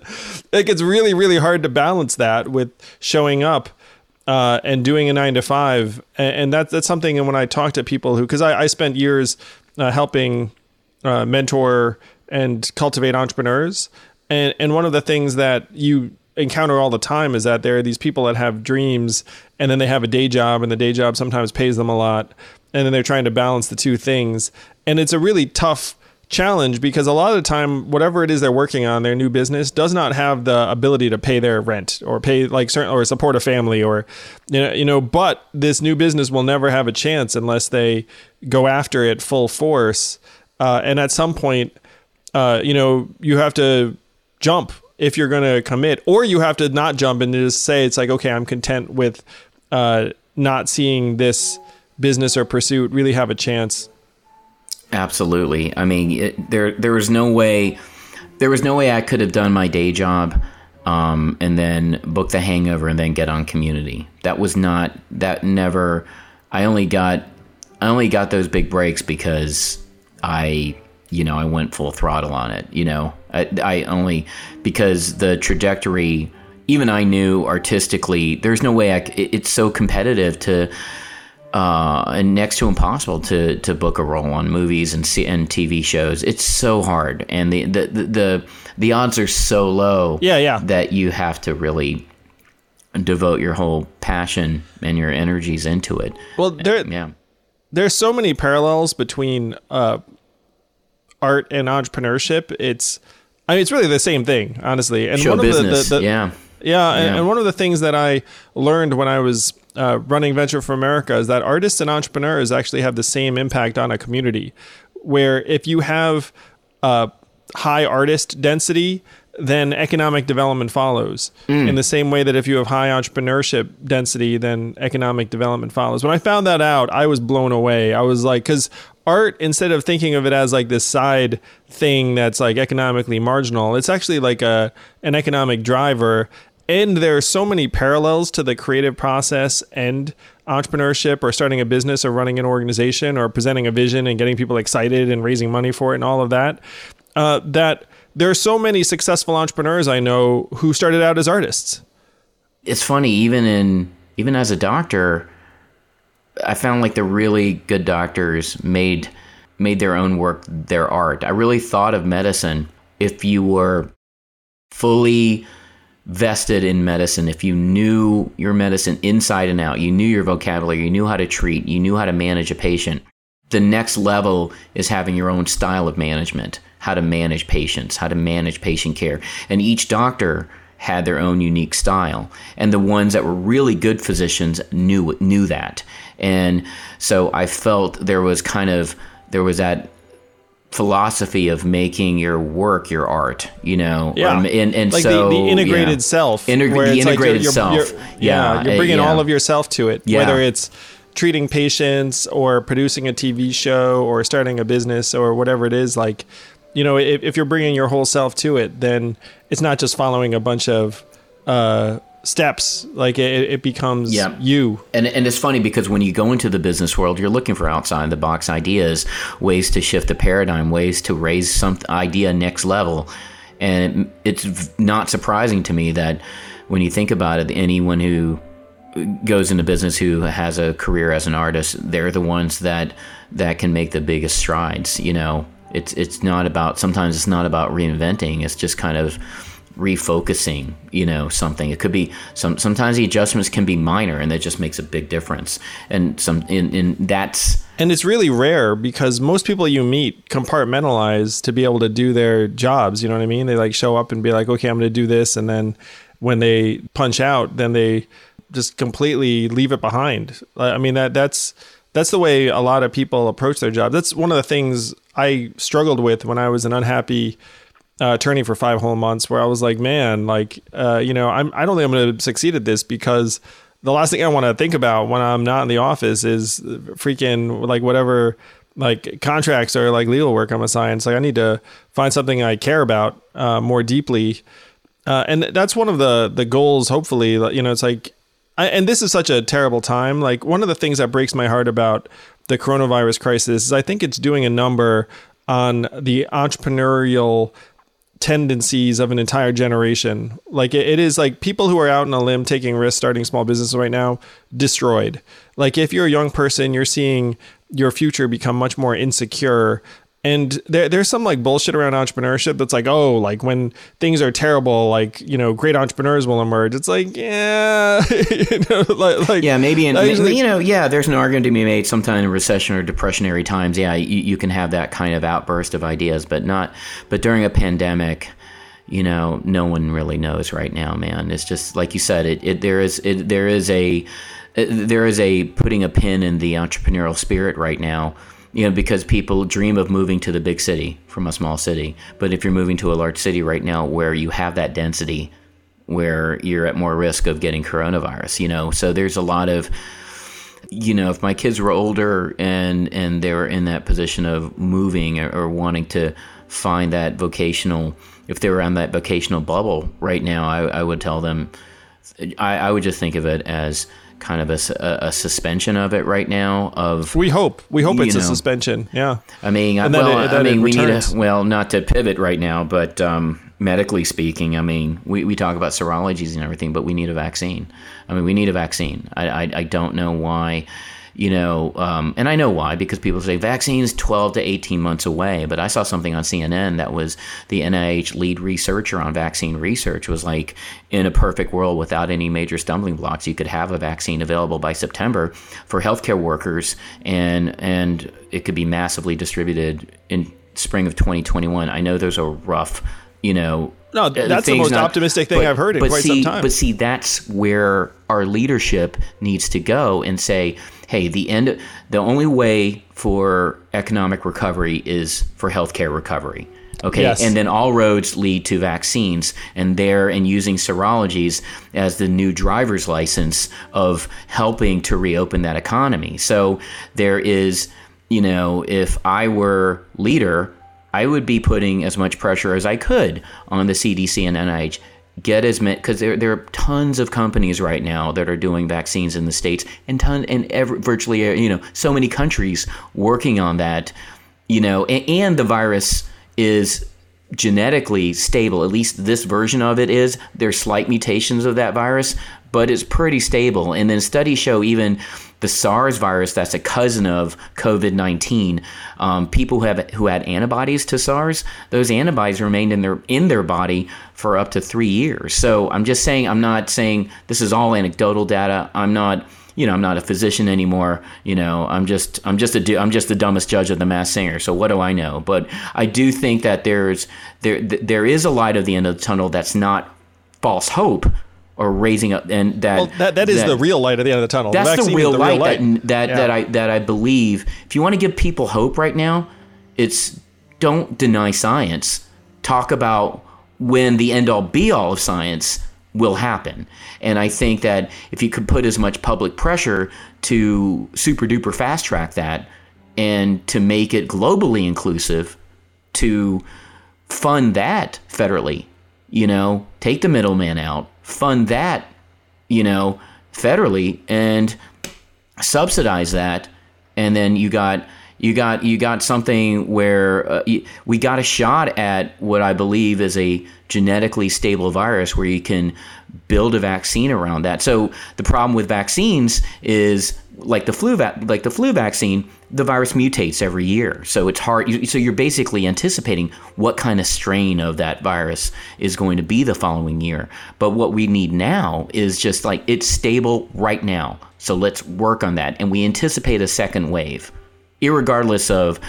like it's really really hard to balance that with showing up uh, and doing a nine to five. And, and that's that's something. And when I talk to people who, because I, I spent years uh, helping uh, mentor and cultivate entrepreneurs, and and one of the things that you encounter all the time is that there are these people that have dreams and then they have a day job and the day job sometimes pays them a lot and then they're trying to balance the two things. And it's a really tough challenge because a lot of the time whatever it is they're working on their new business does not have the ability to pay their rent or pay like certain or support a family or you know you know but this new business will never have a chance unless they go after it full force. Uh, and at some point uh, you know you have to jump if you're going to commit or you have to not jump and just say it's like okay i'm content with uh, not seeing this business or pursuit really have a chance
Absolutely. I mean, it, there there was no way there was no way I could have done my day job um, and then book the hangover and then get on community. That was not that never I only got I only got those big breaks because I you know, I went full throttle on it, you know. I, I only because the trajectory even I knew artistically there's no way I it, it's so competitive to uh, and next to impossible to to book a role on movies and see, and TV shows. It's so hard, and the the, the the the odds are so low.
Yeah, yeah.
That you have to really devote your whole passion and your energies into it.
Well, there
Yeah.
there's so many parallels between uh, art and entrepreneurship. It's I mean, it's really the same thing, honestly. And
Show
one of the-
business.
the, the,
yeah.
Yeah, and,
Yeah.
and one of the things that I learned when I was uh, running Venture for America is that artists and entrepreneurs actually have the same impact on a community. Where if you have uh, high artist density, then economic development follows. In the same way that if you have high entrepreneurship density, then economic development follows. When I found that out, I was blown away. I was like, because art, instead of thinking of it as like this side thing that's like economically marginal, it's actually like a an economic driver. And there are so many parallels to the creative process and entrepreneurship or starting a business or running an organization or presenting a vision and getting people excited and raising money for it and all of that. Uh, that there are so many successful entrepreneurs I know who started out as artists.
it's funny even in even as a doctor i found like the really good doctors made made their own work their art. I really thought of medicine. If you were fully vested in medicine if you knew your medicine inside and out you knew your vocabulary you knew how to treat you knew how to manage a patient the next level is having your own style of management how to manage patients how to manage patient care. And each doctor had their own unique style. And the ones that were really good physicians knew knew that and so i felt there was kind of there was that philosophy of making your work your art you know
Yeah,
Um, and, and
like
so
the, the integrated
yeah.
self,
the
it's like
integrated
you're,
self
you're- yeah, you're
uh,
bringing
yeah.
all of yourself to it,
Yeah.
whether it's treating patients or producing a TV show or starting a business or whatever it is. Like, you know, if, if you're bringing your whole self to it, then it's not just following a bunch of uh, steps. Like it, it becomes
Yeah.
you.
And, and it's funny because when you go into the business world, you're looking for outside the box ideas, ways to shift the paradigm, ways to raise some idea next level. And it, it's not surprising to me that when you think about it, anyone who goes into business who has a career as an artist, they're the ones that that can make the biggest strides. You know, it's it's not about sometimes it's not about reinventing. It's just kind of refocusing you know something it could be some sometimes the adjustments can be minor and that just makes a big difference and some in, in that's
And it's really rare because most people you meet compartmentalize to be able to do their jobs. You know what I mean? They like show up and be like, okay, I'm going to do this. And then when they punch out, then they just completely leave it behind. I mean, that that's, that's the way a lot of people approach their job. That's one of the things I struggled with when I was an unhappy uh, attorney for five whole months, where I was like, man, like, uh, you know, I'm, I don't think I'm going to succeed at this because the last thing I want to think about when I'm not in the office is freaking like whatever like contracts or like legal work I'm assigned. It's like I need to find something I care about uh, more deeply, uh, and that's one of the the goals. Hopefully, you know, it's like, I, and this is such a terrible time. Like one of the things that breaks my heart about the coronavirus crisis is I think it's doing a number on the entrepreneurial tendencies of an entire generation. Like it, it is like people who are out on a limb taking risks, starting small businesses right now, destroyed. Like if you're a young person, you're seeing your future become much more insecure. And there, there's some like bullshit around entrepreneurship that's like, oh, like when things are terrible, like you know, great entrepreneurs will emerge. It's like, yeah, [laughs] you know, like, like
yeah maybe in you know yeah there's an argument to be made sometime in recession or depressionary times. Yeah you, you can have that kind of outburst of ideas but not but during a pandemic you know no one really knows right now man. It's just like you said it, it there is it, there is a there is a putting a pin in the entrepreneurial spirit right now you know because people dream of moving to the big city from a small city. But if you're moving to a large city right now where you have that density where you're at more risk of getting coronavirus you know? So there's a lot of you know if my kids were older and and they were in that position of moving or, or wanting to find that vocational if they were on that vocational bubble right now i, I would tell them I, I would just think of it as kind of a suspension of it right now of
we hope, we hope it's a suspension. Yeah.
I mean,
And
well,
it-
I mean, we need a well, not to pivot right now, but um, medically speaking, I mean, we, we talk about serologies and everything, but we need a vaccine. I mean, we need a vaccine. I, I, I don't know why. You know, um, and I know why because people say vaccines 12 to 18 months away. But I saw something on CNN that was the NIH lead researcher on vaccine research was like, in a perfect world without any major stumbling blocks, you could have a vaccine available by September for healthcare workers, and and it could be massively distributed in spring of 2021. I know those are rough, you know.
No,
uh,
that's the most optimistic thing I've heard in quite
see,
some time.
But see, that's where our leadership needs to go and say, hey, the end, the only way for economic recovery is for healthcare recovery. Okay,
Yes.
and then all roads lead to vaccines, and there and using serologies as the new driver's license of helping to reopen that economy. So there is, you know, if I were leader, I would be putting as much pressure as I could on the CDC and NIH. Get as many because there there are tons of companies right now that are doing vaccines in the states, and ton and every, virtually you know so many countries working on that. You know, and, and the virus is genetically stable. At least this version of it is. There's slight mutations of that virus, but it's pretty stable. And then studies show even the SARS virus, that's a cousin of COVID nineteen. Um, people who have who had antibodies to SARS, those antibodies remained in their in their body for up to three years. So I'm just saying, I'm not saying this is all anecdotal data. I'm not you know, I'm not a physician anymore. You know, I'm just, I'm just a, I'm just the dumbest judge of the Masked Singer. So what do I know? But I do think that there's, there, there is a light at the end of the tunnel that's not false hope or raising up, and that
well, that, that is the real light at the end of the tunnel.
that's the,
is
real, light
light.
that that,
Yeah.
that I that I believe. If you want to give people hope right now, it's don't deny science. Talk about when the end all be all of science will happen. And I think that if you could put as much public pressure to super duper fast track that and to make it globally inclusive, to fund that federally, you know, take the middleman out, fund that, you know, federally and subsidize that and then you got you got you got something where uh, y- we got a shot at what I believe is a genetically stable virus where you can build a vaccine around that. So the problem with vaccines is like the flu va- like the flu vaccine, the virus mutates every year. So it's hard you- so you're basically anticipating what kind of strain of that virus is going to be the following year. But what we need now is just like it's stable right now. So let's work on that and we anticipate a second wave irregardless of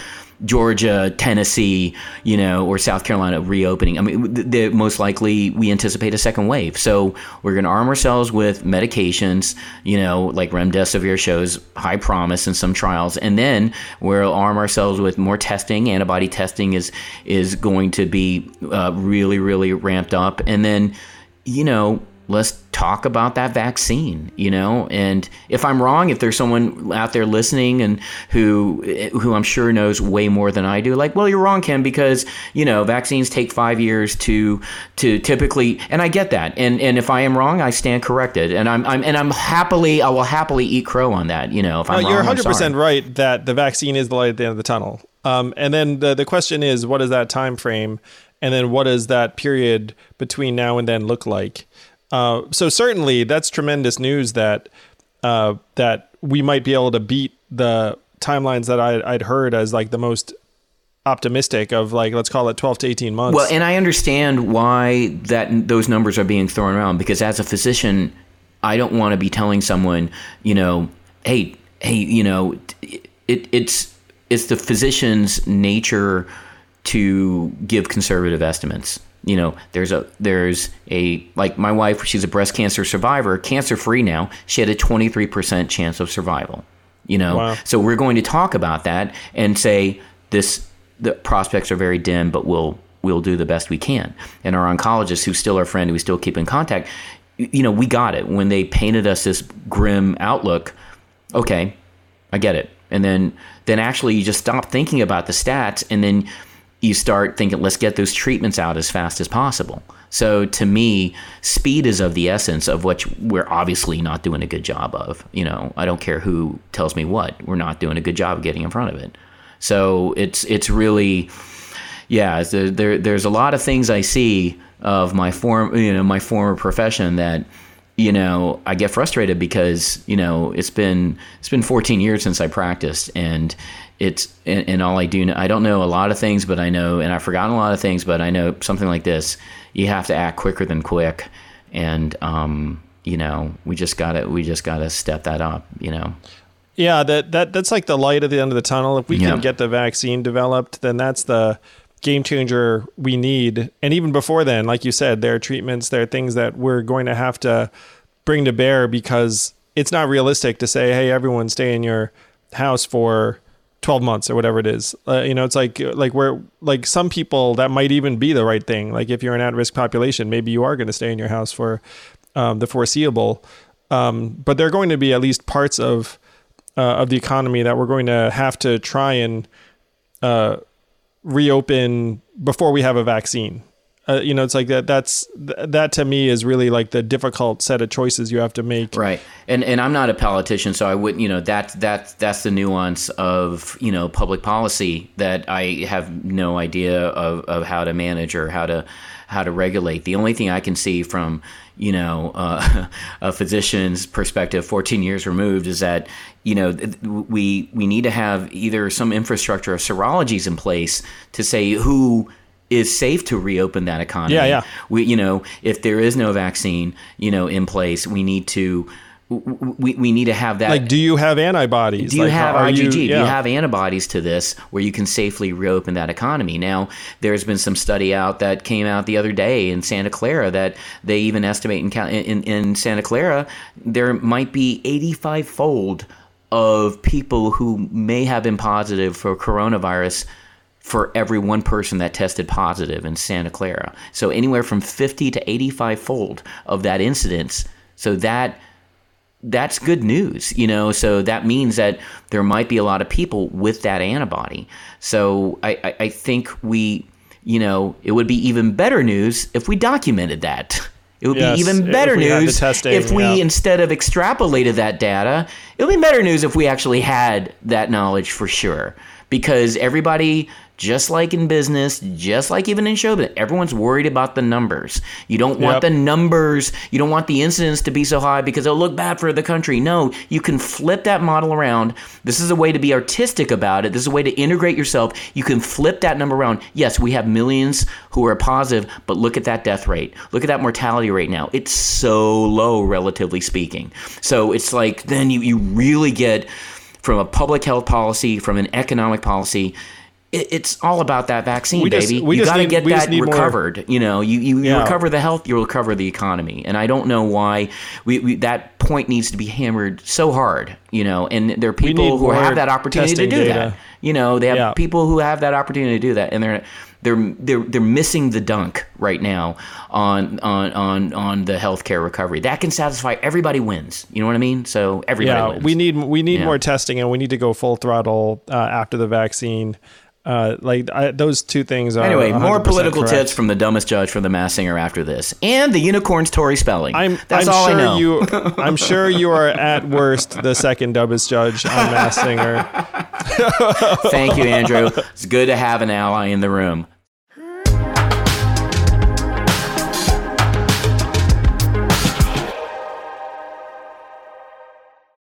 Georgia, Tennessee, you know, or South Carolina reopening. I mean, th- the, most likely we anticipate a second wave. So we're going to arm ourselves with medications, you know, like remdesivir shows high promise in some trials, and then we'll arm ourselves with more testing. Antibody testing is is going to be uh, really, really ramped up, and then, you know, let's talk about that vaccine you know and if i'm wrong if there's someone out there listening and who who i'm sure knows way more than i do like well you're wrong kim because you know vaccines take five years to to typically and i get that and and if i am wrong i stand corrected and i'm, I'm and i'm happily i will happily eat crow on that you know if i'm
No,
wrong
you're
I'm
100 percent
sorry.
right that the vaccine is the light at the end of the tunnel. Um, and then the the question is, what is that time frame? And then what does that period between now and then look like? Uh, so certainly that's tremendous news that uh, that we might be able to beat the timelines that I, I'd heard as like the most optimistic of like let's call it 12 to 18 months.
Well, and I understand why that those numbers are being thrown around because as a physician, I don't want to be telling someone, you know, hey, hey, you know, it, it's it's the physician's nature to give conservative estimates. You know, there's a there's a like my wife, she's a breast cancer survivor, cancer free now. She had a 23% chance of survival. You know,
Wow.
so we're going to talk about that and say this the prospects are very dim, but we'll we'll do the best we can. And our oncologist, who's still our friend, who we still keep in contact, you know, we got it when they painted us this grim outlook. Okay, I get it. And then then actually you just stop thinking about the stats and then you start thinking let's get those treatments out as fast as possible. So to me, speed is of the essence of which we're obviously not doing a good job of. You know, I don't care who tells me what. We're not doing a good job of getting in front of it. So it's it's really yeah, there, there there's a lot of things I see of my form you know my former profession that you know, I get frustrated because you know it's been it's been 14 years since I practiced, and it's and, and all I do I don't know a lot of things, but I know, and I've forgotten a lot of things, but I know something like this. You have to act quicker than quick, and um, you know, we just gotta we just gotta step that up. You know.
Yeah, that, that that's like the light at the end of the tunnel. If we
Yeah.
can get the vaccine developed, then that's the game changer we need. And even before then, like you said, there are treatments, there are things that we're going to have to bring to bear because it's not realistic to say, "Hey, everyone, stay in your house for 12 months or whatever it is." Uh, you know, it's like like where like some people that might even be the right thing. Like if you're an at-risk population, maybe you are going to stay in your house for um, the foreseeable. Um, but there are going to be at least parts of uh, of the economy that we're going to have to try and uh, reopen before we have a vaccine. Uh, you know, it's like that. That's th- that to me is really like the difficult set of choices you have to make.
Right. And and I'm not a politician, so I wouldn't, you know, that that that's the nuance of, you know, public policy that I have no idea of, of how to manage or how to how to regulate. The only thing I can see from, you know, uh, [laughs] a physician's perspective 14 years removed is that, you know, we we need to have either some infrastructure of serologies in place to say who is safe to reopen that economy.
Yeah, yeah.
We, you know, if there is no vaccine, you know, in place, we need to, we, we need to have that.
Like, do you have antibodies?
do you
Like,
have IgG? Do
yeah.
you have antibodies to this where you can safely reopen that economy? Now, there's been some study out that came out the other day in Santa Clara that they even estimate in in, in Santa Clara there might be 85 fold of people who may have been positive for coronavirus for every one person that tested positive in Santa Clara. So anywhere from 50 to 85 fold of that incidence. So that that's good news, you know. So that means that there might be a lot of people with that antibody. So I, I, I think we, you know, it would be even better news if we documented that. It would
Yes,
be even better
the
news
testing,
if we,
yeah.
instead of extrapolated that data, it would be better news if we actually had that knowledge for sure. Because everybody, just like in business, just like even in show business, everyone's worried about the numbers. You don't want
Yep.
the numbers, you don't want the incidence to be so high because it'll look bad for the country. No, you can flip that model around. This is a way to be artistic about it. This is a way to integrate yourself. You can flip that number around. Yes, we have millions who are positive, but look at that death rate. Look at that mortality rate now. It's so low, relatively speaking. So it's like then you, you really get from a public health policy, from an economic policy. It- It's all about that vaccine,
We just-
baby.
we
you got to get that
need more-
recovered. You know, you, you, you
Yeah.
recover the health, you'll recover the economy. And I don't know why we, we that point needs to be hammered so hard. You know, and there are people who have that opportunity to do
data.
that. You know, they have
Yeah.
people who have that opportunity to do that, and they're they're they're they're missing the dunk right now on on on on the healthcare recovery. That can satisfy everybody wins. You know what I mean? So everybody
yeah,
wins.
we need we need
Yeah.
more testing, and we need to go full throttle uh, after the vaccine. Uh, like I, those two things are
Anyway, more political
correct.
tips from the dumbest judge from the Masked Singer after this, and the unicorn's Tory spelling.
I'm,
That's
I'm
all
sure
I know.
you. [laughs] I'm sure you are at worst the second dumbest judge on Masked Singer.
Thank you, Andrew. It's good to have an ally in the room.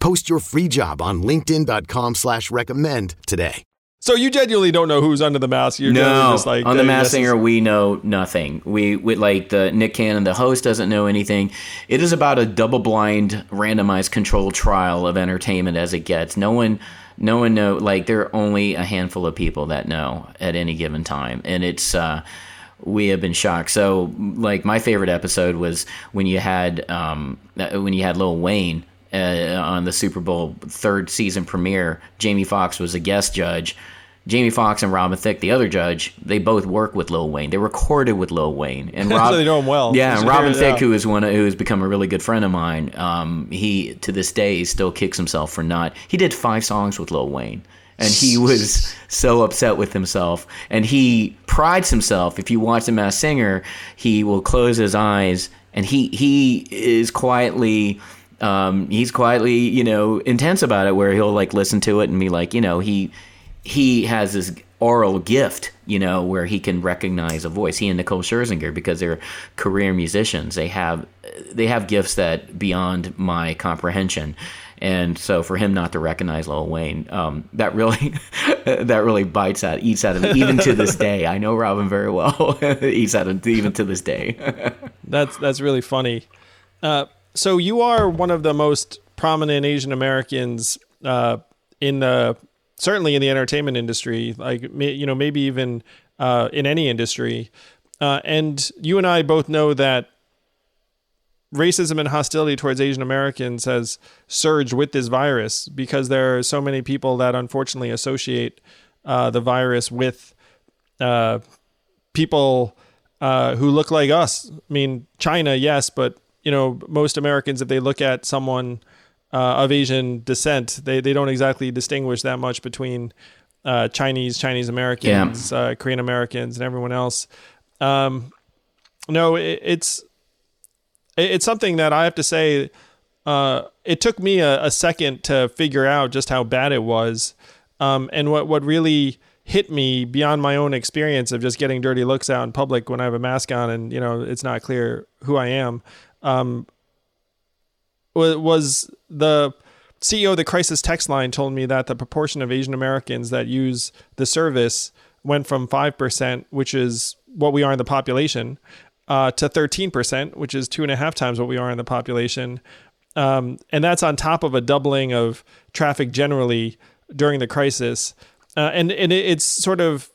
Post your free job on linkedin.com slash recommend today.
So you genuinely don't know who's under the mask. You're
No,
just like
on the
mask
Mass
this is-
Singer, we know nothing. We, we like the Nick Cannon, the host, doesn't know anything. It is about a double-blind, randomized, controlled trial of entertainment as it gets. No one, no one know. Like there are only a handful of people that know at any given time, and it's. uh we have been shocked. So, like, my favorite episode was when you had um, when you had Lil Wayne uh, on the Super Bowl third season premiere. Jamie Foxx was a guest judge, Jamie Foxx and Robin Thicke, the other judge, they both work with Lil Wayne. They recorded with Lil Wayne, and [laughs] Rob,
So they know him well.
Yeah, and [laughs] Robin Thicke,
yeah.
who is one of, who has become a really good friend of mine. Um, he to this day still kicks himself for not. He did five songs with Lil Wayne. And he [laughs] was so upset with himself. And he prides himself. If you watch him as singer, he will close his eyes and he he is quietly um, he's quietly, you know, intense about it where he'll like listen to it and be like, you know, he he has this oral gift, you know, where he can recognize a voice. He and Nicole Scherzinger, because they're career musicians, they have they have gifts that beyond my comprehension. And so for him not to recognize Lil Wayne, um, that really [laughs] that really bites at eats at him even to this day. I know Robin very well. [laughs] eats at him even to this day. [laughs]
That's that's really funny. Uh, so you are one of the most prominent Asian Americans uh, in the certainly in the entertainment industry. Like you know, maybe even uh, in any industry. Uh, and you and I both know that racism and hostility towards Asian Americans has surged with this virus because there are so many people that unfortunately associate uh, the virus with uh, people uh, who look like us. I mean, China, yes, but you know, most Americans, if they look at someone uh, of Asian descent, they they don't exactly distinguish that much between uh, Chinese, Chinese Americans, uh, Korean Americans, and everyone else. Um, no, it, it's it- it's something that I have to say. Uh, it took me a, a second to figure out just how bad it was, um, and what what really hit me beyond my own experience of just getting dirty looks out in public when I have a mask on and you know it's not clear who I am. Um, was the CEO of the crisis text line told me that the proportion of Asian Americans that use the service went from 5%, which is what we are in the population, uh, to 13%, which is two and a half times what we are in the population. Um, and that's on top of a doubling of traffic generally during the crisis. Uh, and and it, it's sort of,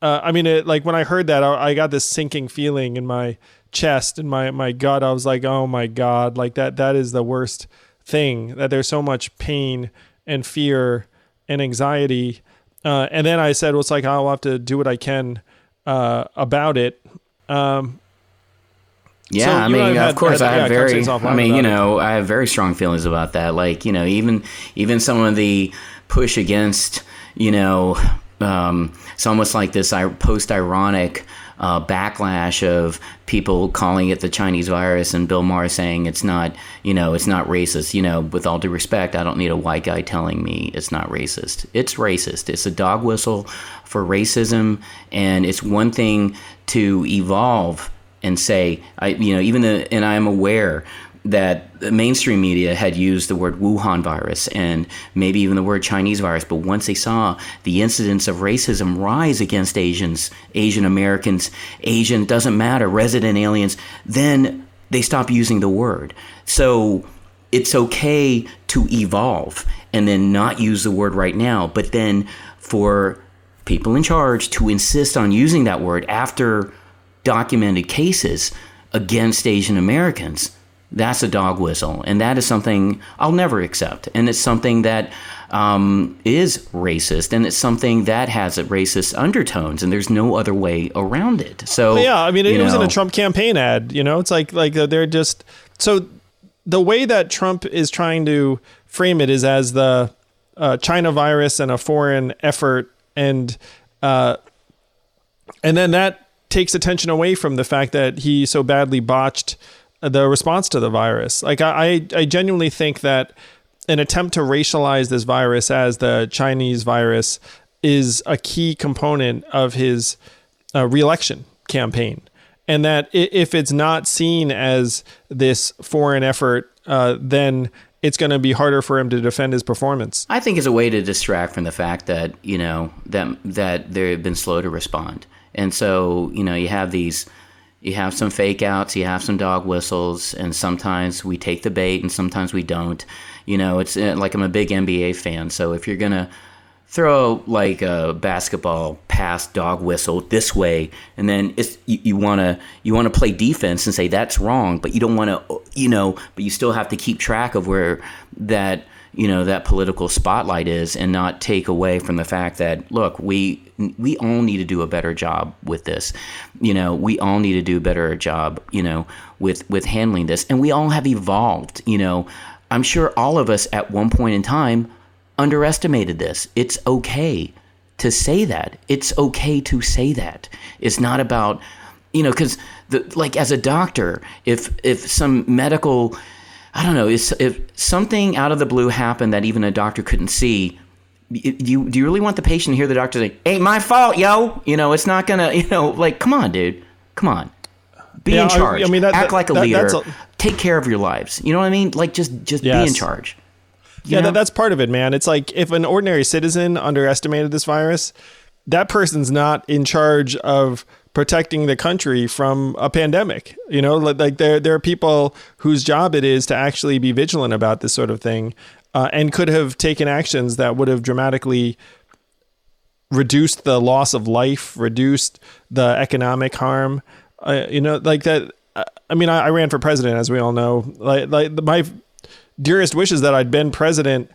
uh, I mean, it, like when I heard that, I, I got this sinking feeling in my chest and my my gut. I was like, oh my god, like that that is the worst thing. That there's so much pain and fear and anxiety. Uh, and then I said, well, it's like I'll have to do what I can uh, about it. Um,
Yeah,
So
I
you and I
mean, of course,
had-
I have
yeah,
very. I mean, you
about it.
know, I have very strong feelings about that. Like, you know, even even some of the push against, you know, um, it's almost like this post ironic uh, backlash of people calling it the Chinese virus and Bill Maher saying it's not, you know, it's not racist. You know, with all due respect, I don't need a white guy telling me it's not racist. It's racist. It's a dog whistle for racism, and it's one thing to evolve and say, I, you know, even the, and I'm aware that the mainstream media had used the word Wuhan virus and maybe even the word Chinese virus, but once they saw the incidence of racism rise against Asians, Asian Americans, Asian doesn't matter, resident aliens, then they stopped using the word. So it's okay to evolve and then not use the word right now, but then for people in charge to insist on using that word after documented cases against Asian Americans, that's a dog whistle. And that is something I'll never accept. And it's something that um, is racist and it's something that has a racist undertones and there's no other way around it. So
yeah, I mean, it was in a Trump campaign ad. You know, it's like like uh, they're just so the way that Trump is trying to frame it is as the uh, China virus and a foreign effort, and uh, and then that takes attention away from the fact that he so badly botched the response to the virus. Like I, I genuinely think that an attempt to racialize this virus as the Chinese virus is a key component of his uh, reelection campaign. And that if it's not seen as this foreign effort, uh, then it's going to be harder for him to defend his performance.
I think it's a way to distract from the fact that you know that that they've been slow to respond, and so you know you have these, you have some fake outs, you have some dog whistles, and sometimes we take the bait, and sometimes we don't. You know, it's uh, like I'm a big NBA fan, so if you're gonna throw like a basketball pass dog whistle this way and then it's you want to you want to play defense and say that's wrong but you don't want to you know but you still have to keep track of where that you know that political spotlight is and not take away from the fact that look we we all need to do a better job with this. You know we all need to do a better job you know with with handling this. And we all have evolved you know. I'm sure all of us at one point in time underestimated this. It's okay to say that. It's okay to say that. It's not about you know because like as a doctor if if some medical I don't know, if something out of the blue happened that even a doctor couldn't see, do you, do you really want the patient to hear the doctor say, ain't my fault, yo? You know, it's not gonna, [laughs] you know, like, come on, dude. Come on. Be yeah, in charge. I, I mean, that, Act that, like a that, leader. A, Take care of your lives. You know what I mean? Like, just, just yes. be in charge.
You yeah, that, that's part of it, man. It's like if an ordinary citizen underestimated this virus, that person's not in charge of protecting the country from a pandemic. You know, like there there are people whose job it is to actually be vigilant about this sort of thing, uh, and could have taken actions that would have dramatically reduced the loss of life, reduced the economic harm. Uh, you know, like that. Uh, I mean, I, I ran for president, as we all know. Like, like my dearest wish is that I'd been president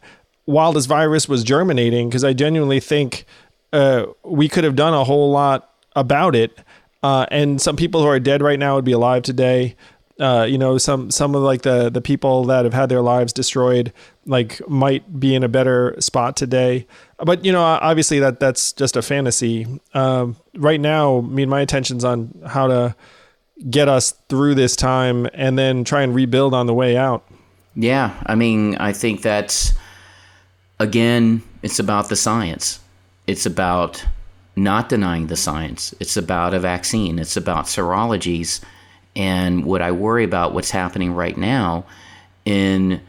while this virus was germinating, because I genuinely think uh, we could have done a whole lot about it. Uh, and some people who are dead right now would be alive today. Uh, you know, some some of like the the people that have had their lives destroyed, like might be in a better spot today. But you know, obviously that that's just a fantasy. Um, right now, I mean, my attention's on how to get us through this time and then try and rebuild on the way out.
Yeah, I mean, I think that's again, it's about the science. It's about not denying the science. It's about a vaccine, it's about serologies. And what I worry about what's happening right now in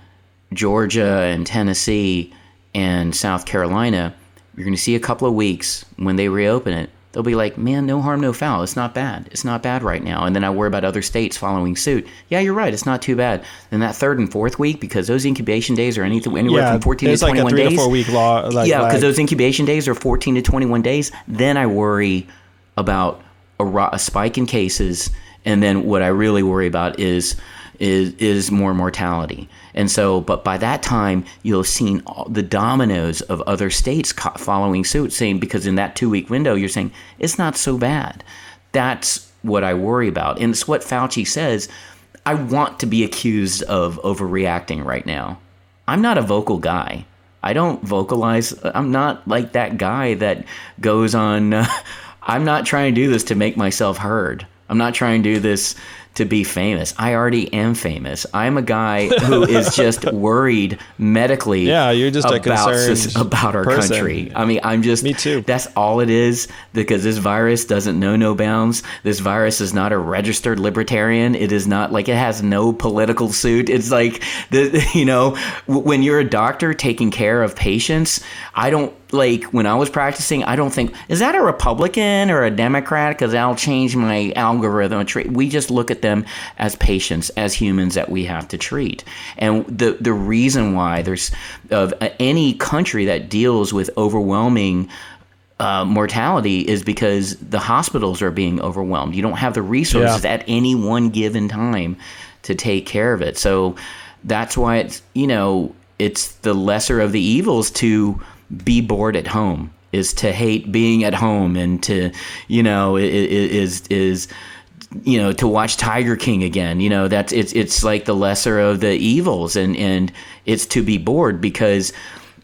Georgia and Tennessee and South Carolina, you're going to see a couple of weeks when they reopen it they'll be like, man, no harm, no foul. It's not bad. It's not bad right now. And then I worry about other states following suit. Yeah, you're right. It's not too bad. Then that third and fourth week, because those incubation days are anything anywhere yeah, from 14 to 21 like a three days.
To four week law.
Like, yeah, because those incubation days are 14 to 21 days. Then I worry about a, a spike in cases. And then what I really worry about is is is more mortality. And so, but by that time, you'll have seen the dominoes of other states following suit, saying because in that two week window, you're saying it's not so bad. That's what I worry about, and it's what Fauci says. I want to be accused of overreacting right now. I'm not a vocal guy. I don't vocalize. I'm not like that guy that goes on. Uh, [laughs] I'm not trying to do this to make myself heard. I'm not trying to do this to be famous. I already am famous. I'm a guy who is [laughs] just worried medically.
Yeah, you're just about, a
about our person. country. I mean, I'm just
me too.
That's all it is because this virus doesn't know no bounds. This virus is not a registered libertarian. It is not like it has no political suit. It's like the [laughs] you know when you're a doctor taking care of patients. I don't like when I was practicing, I don't think is that a Republican or a Democrat because I'll change my algorithm. We just look at them as patients, as humans that we have to treat. And the the reason why there's of any country that deals with overwhelming uh, mortality is because the hospitals are being overwhelmed. You don't have the resources yeah. at any one given time to take care of it. So that's why it's you know it's the lesser of the evils to be bored at home is to hate being at home and to you know is is you know to watch Tiger King again you know that's it's it's like the lesser of the evils and and it's to be bored because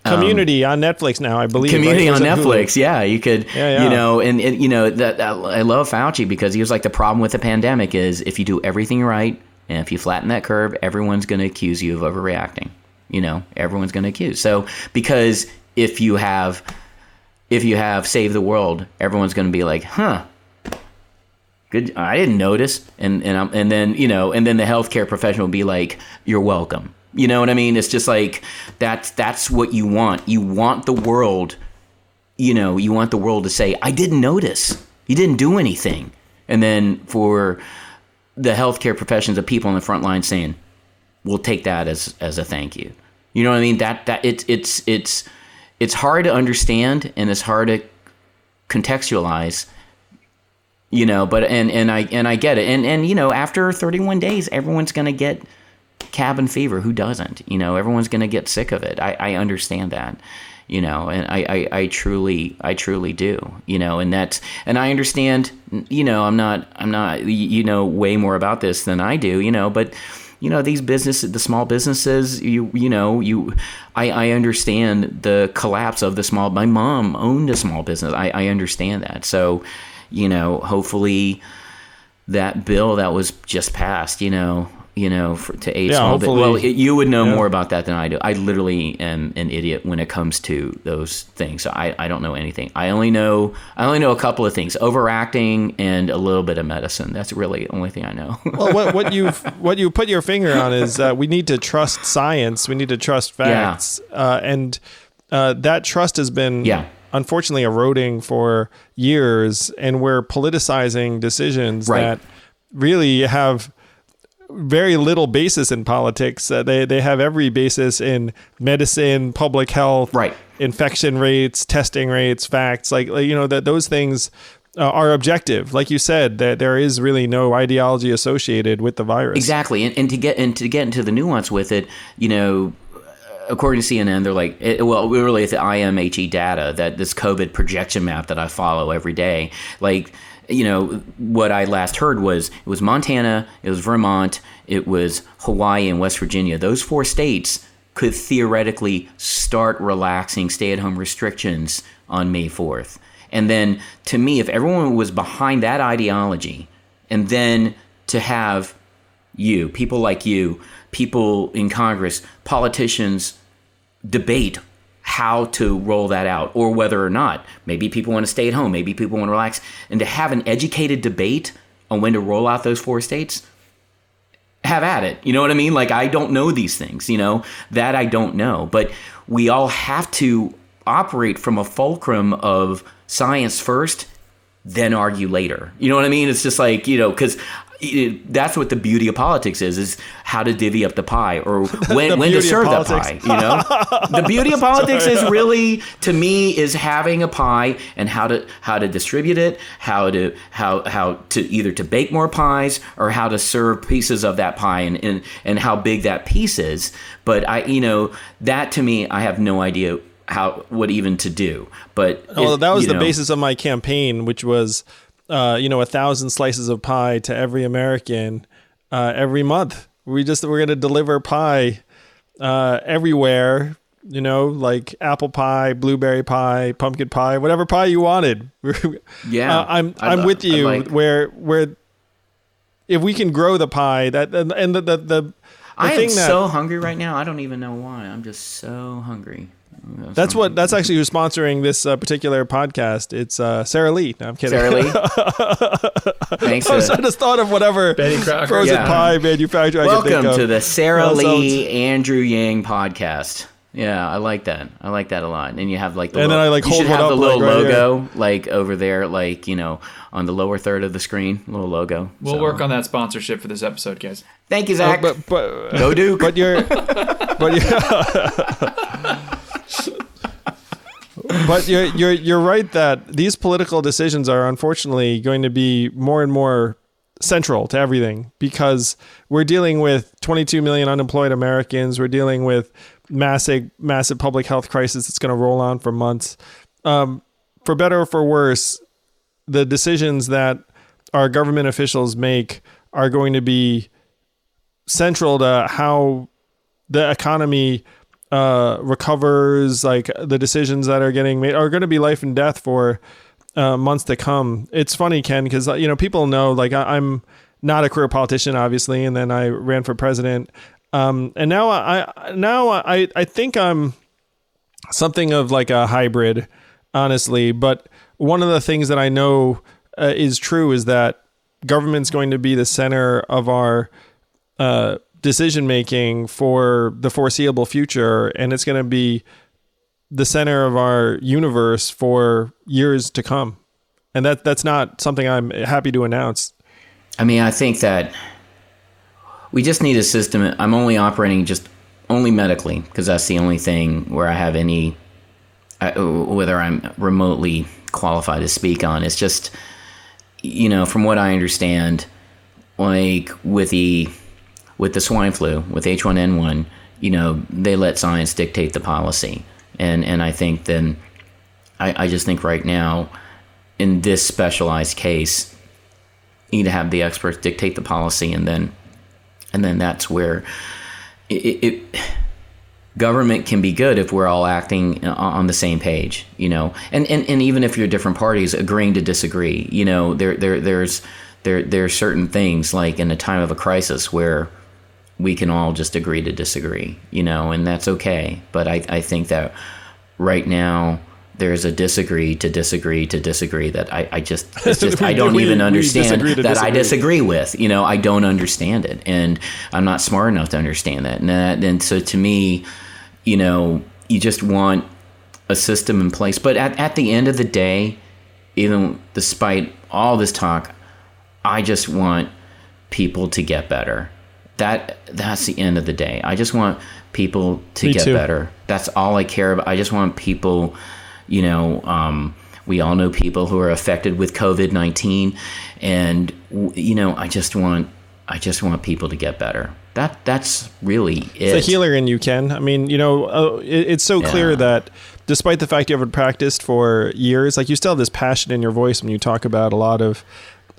um, Community on Netflix now, I believe.
Community right? on Netflix, yeah. You could, yeah, yeah. you know, and, and you know that, that I love Fauci because he was like the problem with the pandemic is if you do everything right and if you flatten that curve, everyone's going to accuse you of overreacting. You know, everyone's going to accuse. So because if you have if you have save the world, everyone's going to be like, "Huh, good. I didn't notice." And and I'm, and then you know, and then the healthcare professional will be like, "You're welcome." You know what I mean? It's just like that's that's what you want. You want the world, you know, you want the world to say, "I didn't notice. You didn't do anything." And then for the healthcare professions, the people on the front line saying, "We'll take that as as a thank you." You know what I mean? That that it's it's it's it's hard to understand and it's hard to contextualize you know but and and i and i get it and and you know after 31 days everyone's to get cabin fever. Who doesn't? You know, everyone's to get sick of it. I, I understand that. You know, and I, I, I truly, I truly do. You know, and that's, and I understand. You know, I'm not, I'm not. You know, way more about this than I do. You know, but you know these businesses the small businesses you you know you I, I understand the collapse of the small my mom owned a small business. I, I understand that. So you know hopefully that bill that was just passed you know you know, for, to aid
Yeah,
small
hopefully-
Well, it, you would know
yeah.
more about that than I do. I literally am an idiot when it comes to those things. So I, I don't know anything. I only know I only know a couple of things: overacting and a little bit of medicine. That's really the only thing I know.
well, what, what [laughs] you what you put your finger on is uh, we need to trust science. We need to trust facts, uh, and uh, that trust has been
Yeah.
unfortunately eroding for years, and we're politicizing decisions
Right.
that really have very little basis in politics. Uh, they they have every basis in medicine, public health,
Right.
infection rates, testing rates, facts. Like, like you know that those things uh, are objective. Like you said, that there is really no ideology associated with the virus.
Exactly, and, and to get and to get into the nuance with it, you know, according to CNN, they're like, it, well, we're really, the IMHE data that this COVID projection map that I follow every day, like. You know what I last heard was it was Montana, it was Vermont, it was Hawaii and West Virginia. Those four states could theoretically start relaxing stay-at-home restrictions on May fourth. And then, to me, if everyone was behind that ideology, and then to have you, people like you, people in Congress, politicians debate how to roll that out or whether or not. Maybe people want to stay at home, maybe people want to relax. And to have an educated debate on when to roll out those four states, have at it. You know what I mean? Like, I don't know these things, you know, that I don't know. But we all have to operate from a fulcrum of science first, then argue later. You know what I mean? It's just like, you know, because that's what the beauty of politics is, is how to divvy up the pie or [laughs] when, when to serve the pie, you know? [laughs] the beauty of politics is really, to me, is having a pie and how to, how to distribute it, how to, how, how to either to bake more pies or how to serve pieces of that pie and, and, and how big that piece is. But I, you know, that to me, I have no idea how, what even to do. But
Well,
it-
that was the
know,
basis of my campaign, which was, uh, you know, a thousand slices of pie to every American uh, every month. We just we're gonna deliver pie uh, everywhere. You know, like apple pie, blueberry pie, pumpkin pie, whatever pie you wanted. [laughs]
Yeah,
Uh, I'm I'm
lo-
with you.
like-
where where if we can grow the pie, that and, and the the, the, the
I am
that
so hungry right now. I don't even know why. I'm just so hungry.
That's what that's actually who's sponsoring this uh, particular podcast. It's uh, Sara Lee. No, I'm kidding.
Sara Lee. [laughs] Thanks.
I was- I just thought of whatever
Betty
frozen
Yeah.
pie manufacturer I could think
welcome
of.
to the
Sara
Lee
it's-
Andrew Yang podcast. Yeah, I like that. I like that a lot. And you have like the
And then I, like, hold
should
one
have the little
like, right here.
logo like over there, like you know, on the lower third of the screen, little logo.
We'll
So-
work on that sponsorship for this episode, guys.
Thank you, Zach.
but but
Go Duke.
but you're but you [laughs] but you're you're you're right that these political decisions are unfortunately going to be more and more central to everything because we're dealing with 22 million unemployed Americans. We're dealing with massive massive public health crisis that's going to roll on for months. Um, for better or for worse, the decisions that our government officials make are going to be central to how the economy uh, recovers. Like the decisions that are getting made are going to be life and death for uh, months to come. It's funny, Ken, because you know people know like I, I'm not a career politician, obviously, and then I ran for president, um, and now I I- now I I think I'm something of like a hybrid, honestly. But one of the things that I know uh, is true is that government's going to be the center of our uh, decision making for the foreseeable future, and it's going to be the center of our universe for years to come. And that that's not something I'm happy to announce.
I mean, I think that we just need a system. I'm only operating just only medically because that's the only thing where I have any, whether I'm remotely qualified to speak on. It's just, you know, from what I understand, like with the with the swine flu, with H1N1, you know, they let science dictate the policy. And, and I think then, I, I just think right now, in this specialized case, you need to have the experts dictate the policy, and then, and then that's where it, it government can be good if we're all acting on the same page, you know. And and, and even if you're different parties agreeing to disagree, you know, there there there's there there are certain things like in a time of a crisis where we can all just agree to disagree, you know, and that's okay. But I, I think that right now there's a disagree to disagree to disagree that I, I just [laughs] it's just I don't
We-
even understand
disagree
that I
disagree.
disagree with. You know, I don't understand it, and I'm not smart enough to understand that. And that, and so to me, you know, you just want a system in place. But at at the end of the day, even despite all this talk, I just want people to get better. That that's the end of the day. I just want people to
Me
get
too.
better. That's all I care about. I just want people, you know, um, we all know people who are affected with COVID nineteen, and you know, I just want I just want people to get better. That that's really it.
It's a healer in you, Ken. I mean, you know, uh, it, it's so clear
Yeah.
that despite the fact you haven't practiced for years, like you still have this passion in your voice when you talk about a lot of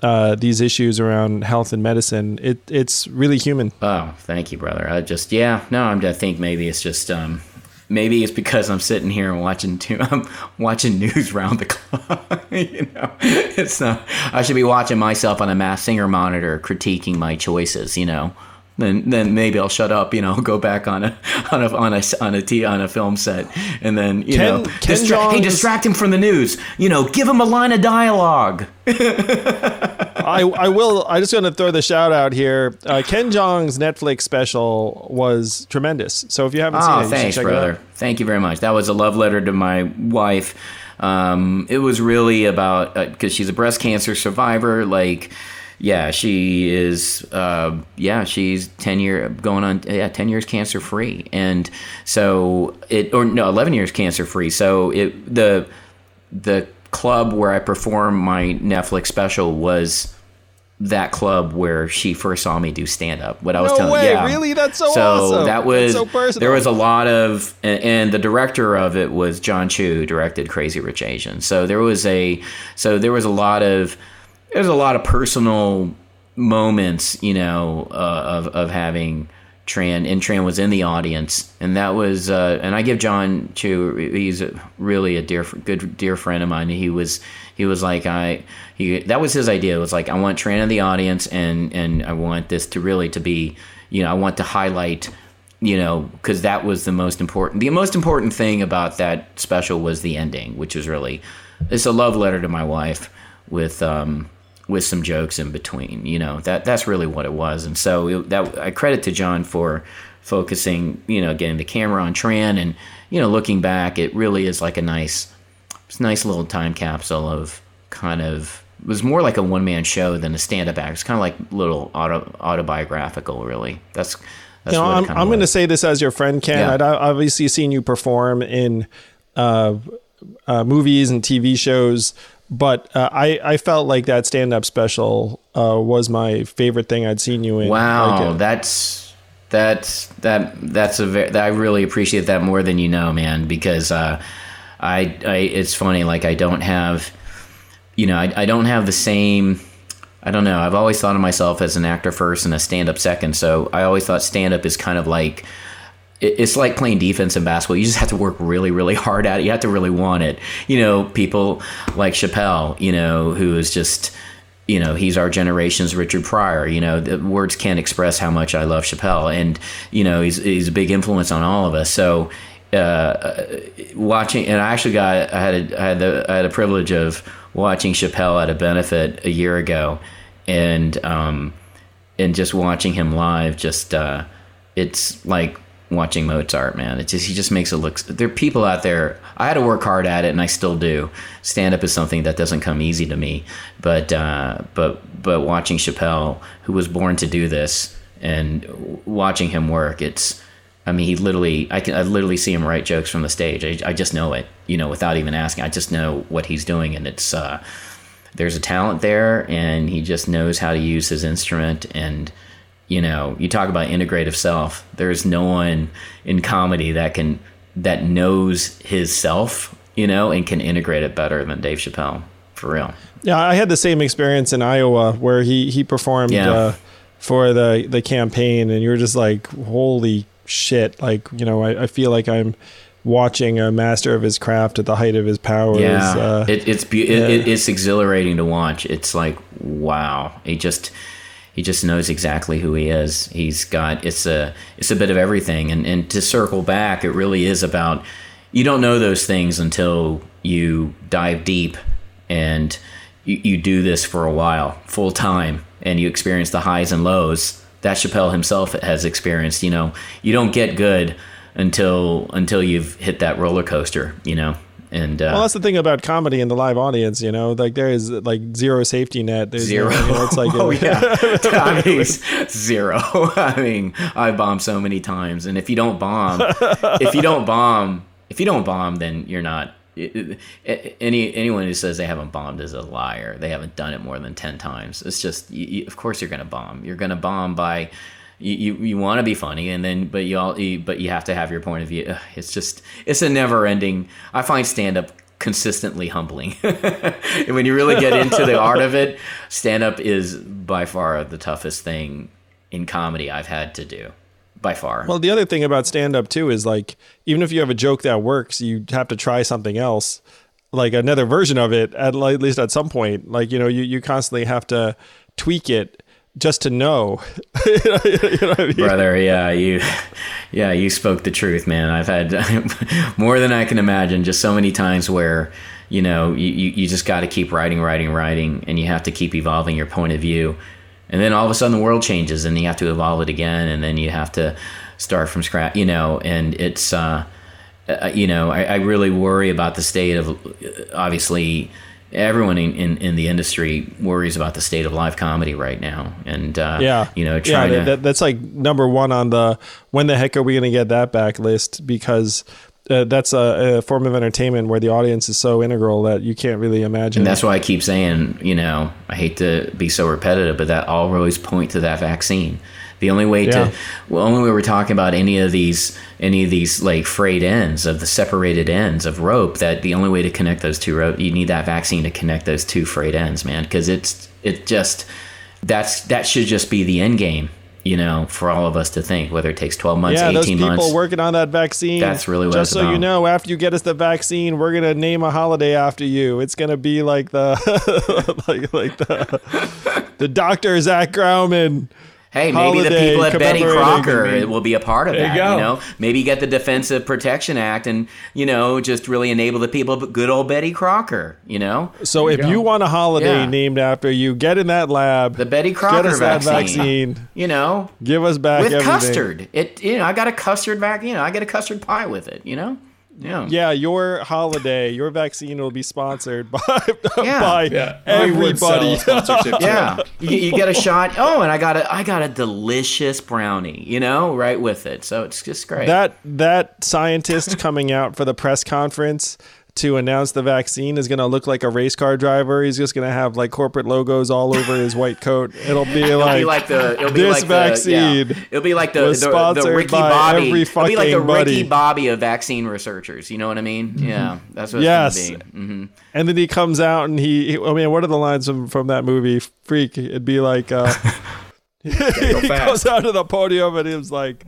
uh, these issues around health and medicine. It it's really human.
Oh, thank you, brother. I just yeah, no, I'm, I think maybe it's just um, maybe it's because I'm sitting here and watching too, [laughs] I'm watching news round the [laughs] clock. [laughs] you know, it's not. I should be watching myself on a Masked Singer monitor, critiquing my choices. You know. Then, then maybe I'll shut up. You know, [laughs] go back on a on a on a on a t on a film set, and then you
Ken-
know,
Ken
distra- hey, distract him from the news. You know, give him a line of dialogue. [laughs]
I I will. I just going to throw the shout out here. Uh, Ken Jeong's Netflix special was tremendous. So if you haven't seen it,
Oh,
you should
thanks,
it
brother. Thank you very much. That was a love letter to my wife. Um, it was really about because she's a breast cancer survivor. Like, yeah, she is. Uh, yeah, she's ten year going on. Yeah, ten years cancer free, and so it or no, eleven years cancer free. So it the the club where I perform my Netflix special was that club where she first saw me do stand up. What I was
No
telling,
way,
yeah,
really? That's so
so
awesome.
that was
That's so personal.
there was a lot of and, and the director of it was Jon Chu directed Crazy Rich Asians. So there was a so there was a lot of there's a lot of personal moments, you know, uh, of of having Tran and Tran was in the audience, and that was uh, and I give Jon Chu he's a, really a dear good dear friend of mine. He was he was like I he that was his idea. It was like I want Tran in the audience, and and I want this to really to be you know I want to highlight you know because that was the most important the most important thing about that special was the ending, which was really it's a love letter to my wife with um with some jokes in between. You know that that's really what it was, and so it, that I credit to Jon for focusing, you know, getting the camera on Tran, and you know, looking back, it really is like a nice, it's nice little time capsule of kind of it was more like a one man show than a stand up act. It's kind of like little auto, autobiographical, really. That's that's
You know, I'm, I'm going to say this as your friend, Ken.
Yeah.
I'd obviously seen you perform in uh, uh, movies and TV shows, but uh, I, I felt like that stand up special uh, was my favorite thing I'd seen you in.
Wow,
Like, uh,
that's that's that that's a very, I really appreciate that more than you know, man. Because uh, I, I it's funny, like I don't have, you know, I, I don't have the same. I don't know. I've always thought of myself as an actor first and a stand up second. So I always thought stand up is kind of like it's like playing defense in basketball. You just have to work really, really hard at it. You have to really want it. You know, people like Chappelle, you know, who is just, you know, he's our generation's Richard Pryor. You know, the words can't express how much I love Chappelle, and you know, he's he's a big influence on all of us. So. Uh, watching, and I actually got, I had, a, I had the, I had a privilege of watching Chappelle at a benefit a year ago, and um, and just watching him live, just uh, it's like watching Mozart, man. It just he just makes it look. There are people out there. I had to work hard at it, and I still do. Stand up is something that doesn't come easy to me, but uh, but but watching Chappelle, who was born to do this, and watching him work, it's. I mean, he literally, I can, I literally see him write jokes from the stage. I, I just know it, you know, without even asking. I just know what he's doing, and it's. Uh, there's a talent there and he just knows how to use his instrument and you know, you talk about integrative self. There's no one in comedy that can that knows his self, you know, and can integrate it better than Dave Chappelle. For real.
Yeah, I had the same experience in Iowa where he he performed
Yeah.
uh, for the the campaign, and you were just like, "Holy shit!" Like, you know, I, I feel like I'm watching a master of his craft at the height of his powers.
Yeah,
uh,
it, it's be- it, it, it's exhilarating to watch. It's like wow, he just he just knows exactly who he is. He's got it's a it's a bit of everything. And and to circle back, it really is about you don't know those things until you dive deep and you, you do this for a while, full time, and you experience the highs and lows that Chappelle himself has experienced. You know, you don't get good until until you've hit that roller coaster. You know, and uh,
well, that's the thing about comedy and the live audience. You know, like there is like zero safety net. There's
Zero.
You know, it's like [laughs]
oh yeah, [laughs] [laughs] I mean, zero. I mean, I bombed so many times, and if you don't bomb, if you don't bomb, if you don't bomb, then you're not. it- it- Any anyone who says they haven't bombed is a liar. They haven't done it more than ten times. It's just, you, you, of course, you're gonna bomb. You're gonna bomb by. You, you, you want to be funny and then but you all you, but you have to have your point of view. It's just it's a never ending i find stand up consistently humbling. And [laughs] when you really get into the art of it stand up is by far the toughest thing in comedy i've had to do by far.
Well, the other thing about stand up too is like even if you have a joke that works, you have to try something else, like another version of it at, at least at some point. Like you know, you you constantly have to tweak it just to know. [laughs] You know I mean?
brother yeah you yeah you spoke the truth man i've had [laughs] more than i can imagine just so many times where you know you, you, you just got to keep writing writing writing and you have to keep evolving your point of view and then all of a sudden the world changes and you have to evolve it again and then you have to start from scratch you know and it's uh uh, you know, I, I really worry about the state of, obviously, everyone in, in, in the industry worries about the state of live comedy right now. And, uh,
Yeah,
you know,
yeah,
trying to.
that, that's like number one on the when the heck are we going to get that back list because. Uh, that's a, a form of entertainment where the audience is so integral that you can't really imagine.
And that's why I keep saying, you know, I hate to be so repetitive, but that all always point to that vaccine. The only way
Yeah.
to, well, only way we're talking about any of these, any of these like frayed ends of the separated ends of rope. That the only way to connect those two rope, you need that vaccine to connect those two frayed ends, man. Because it's, it just, that's that should just be the end game, you know, for all of us to think. Whether it takes twelve months,
yeah, those
eighteen
people
months,
working on that vaccine.
That's really what
Just so you know, after you get us the vaccine, we're gonna name a holiday after you. It's gonna be like the [laughs] like like the [laughs] the Doctor Zach Graumann.
Hey, maybe the people at Betty Crocker will be a part of
There you
that.
go.
You know, maybe get the Defensive Protection Act and you know just really enable the people. But good old Betty Crocker, you know,
So if you want a holiday
Yeah.
named after you, get in that lab.
the Betty Crocker
get
Crocker
us that
vaccine.
vaccine.
You know,
Give us back
with
everything.
custard. It you know I got a custard back. You know I get a custard pie with it. You know, yeah.
Yeah, your holiday, your vaccine will be sponsored by [laughs]
Yeah.
by
Yeah, we would sell
everybody.
a sponsorship. [laughs] to
Yeah, you, you get a shot. Oh, and I got a I got a delicious brownie. You know, right with it. So it's just great.
that that scientist coming out for the press conference to announce the vaccine is going to look like a race car driver. He's just going to have like corporate logos all over his white coat. It'll be
It'll
like,
be like the it'll be
this
like
vaccine
The, yeah. It'll be like the
was
the, the Ricky
by
Bobby.
every
it'll be like the
buddy.
Ricky Bobby of vaccine researchers. You know what I mean? Yeah, that's what
Yes.
it's gonna be. hmm
and then he comes out and he, I mean, what are the lines from, from that movie? Freak. It'd be like, uh, [laughs] [laughs] he goes out to the podium and he was like,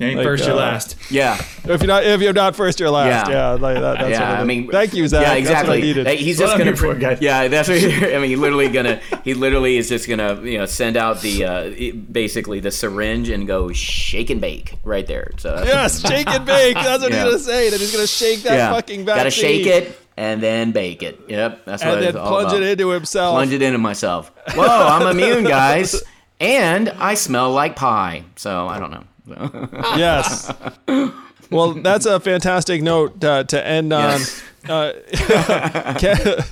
You ain't
Like,
first, you're
uh,
last.
Yeah,
if you're not, if you're not first, you're last.
Yeah.
Yeah. like that, that's
yeah.
what it
I mean,
thank you, Zach.
Yeah,
That's
exactly.
what I
He's just
what
gonna.
here for, guys.
Yeah, that's what. I mean, he literally gonna. He literally is just gonna, you know, send out the uh, basically the syringe and go shake and bake right there. So that's
Yes, [laughs] shake and bake. That's what
Yeah.
he's gonna say. That he's gonna shake that fucking vaccine.
Gotta shake it and then bake it. Yep, that's what
and
it's
then
all
plunge
about.
it into himself.
plunge it into myself. Whoa, I'm immune, guys, [laughs] and I smell like pie. So I don't know. So- [laughs]
Yes. Well, that's a fantastic note uh, to end on.
Yes.
Uh, [laughs] Ken-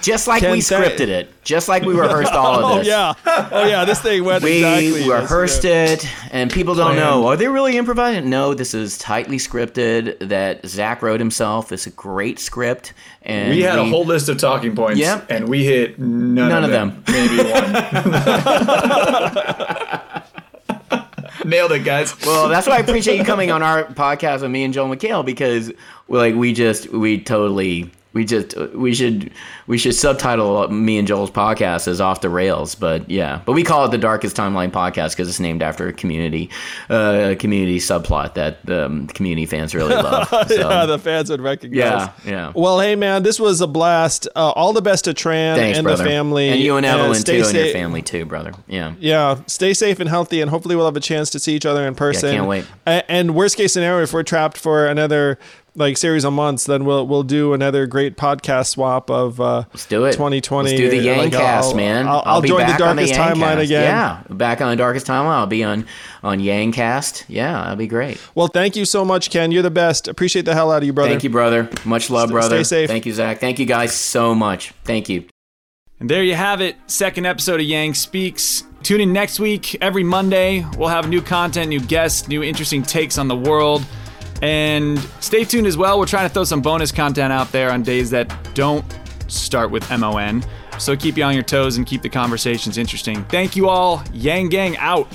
Just like
Ken,
we
thank-
scripted it, just like we rehearsed all of this. [laughs]
oh
this.
yeah, oh yeah. This thing went
We
exactly. as
rehearsed
script.
it, and people don't know. Are they really improvising? No, this is tightly scripted. That Zach wrote himself. It's a great script, and
We had a whole list of talking points,
Yep.
and we hit none,
None
of
of
them. Maybe one. Nailed it, guys.
Well, that's why I appreciate you coming on our podcast with me and Joel McHale because like we just we totally we just we should we should subtitle me and Joel's podcast as off the rails, but yeah, but we call it the Darkest Timeline podcast because it's named after a community uh, community subplot that the um, community fans really [laughs] love. So,
yeah, the fans would recognize.
yeah, yeah.
Well, hey man, this was a blast. Uh, all the best to Tran
Thanks,
and
brother.
the family,
and you and Evelyn too,
stay
and your family too, brother. Yeah.
Yeah, stay safe and healthy, and hopefully we'll have a chance to see each other in person.
can't wait.
And worst case scenario, if we're trapped for another like series of months, then we'll we'll do another great podcast swap of uh,
Let's do it.
2020.
Let's do the
Like,
Yangcast,
I'll-
man.
I'll, I'll
be
join the
back on
darkest timeline
Yangcast.
again.
Yeah, back on the darkest timeline. I'll be on on Yangcast. Yeah, that'd be great.
Well, thank you so much, Ken. You're the best. Appreciate the hell out of you, brother.
Thank you, brother. Much love,
Stay-
brother.
stay safe.
Thank you, Zach. Thank you, guys, so much. Thank you.
And there you have it. Second episode of Yang Speaks. Tune in next week. Every Monday, we'll have new content, new guests, new interesting takes on the world. And stay tuned as well. We're trying to throw some bonus content out there on days that don't start with MON. So keep you on your toes and keep the conversations interesting. Thank you all. Yang Gang out.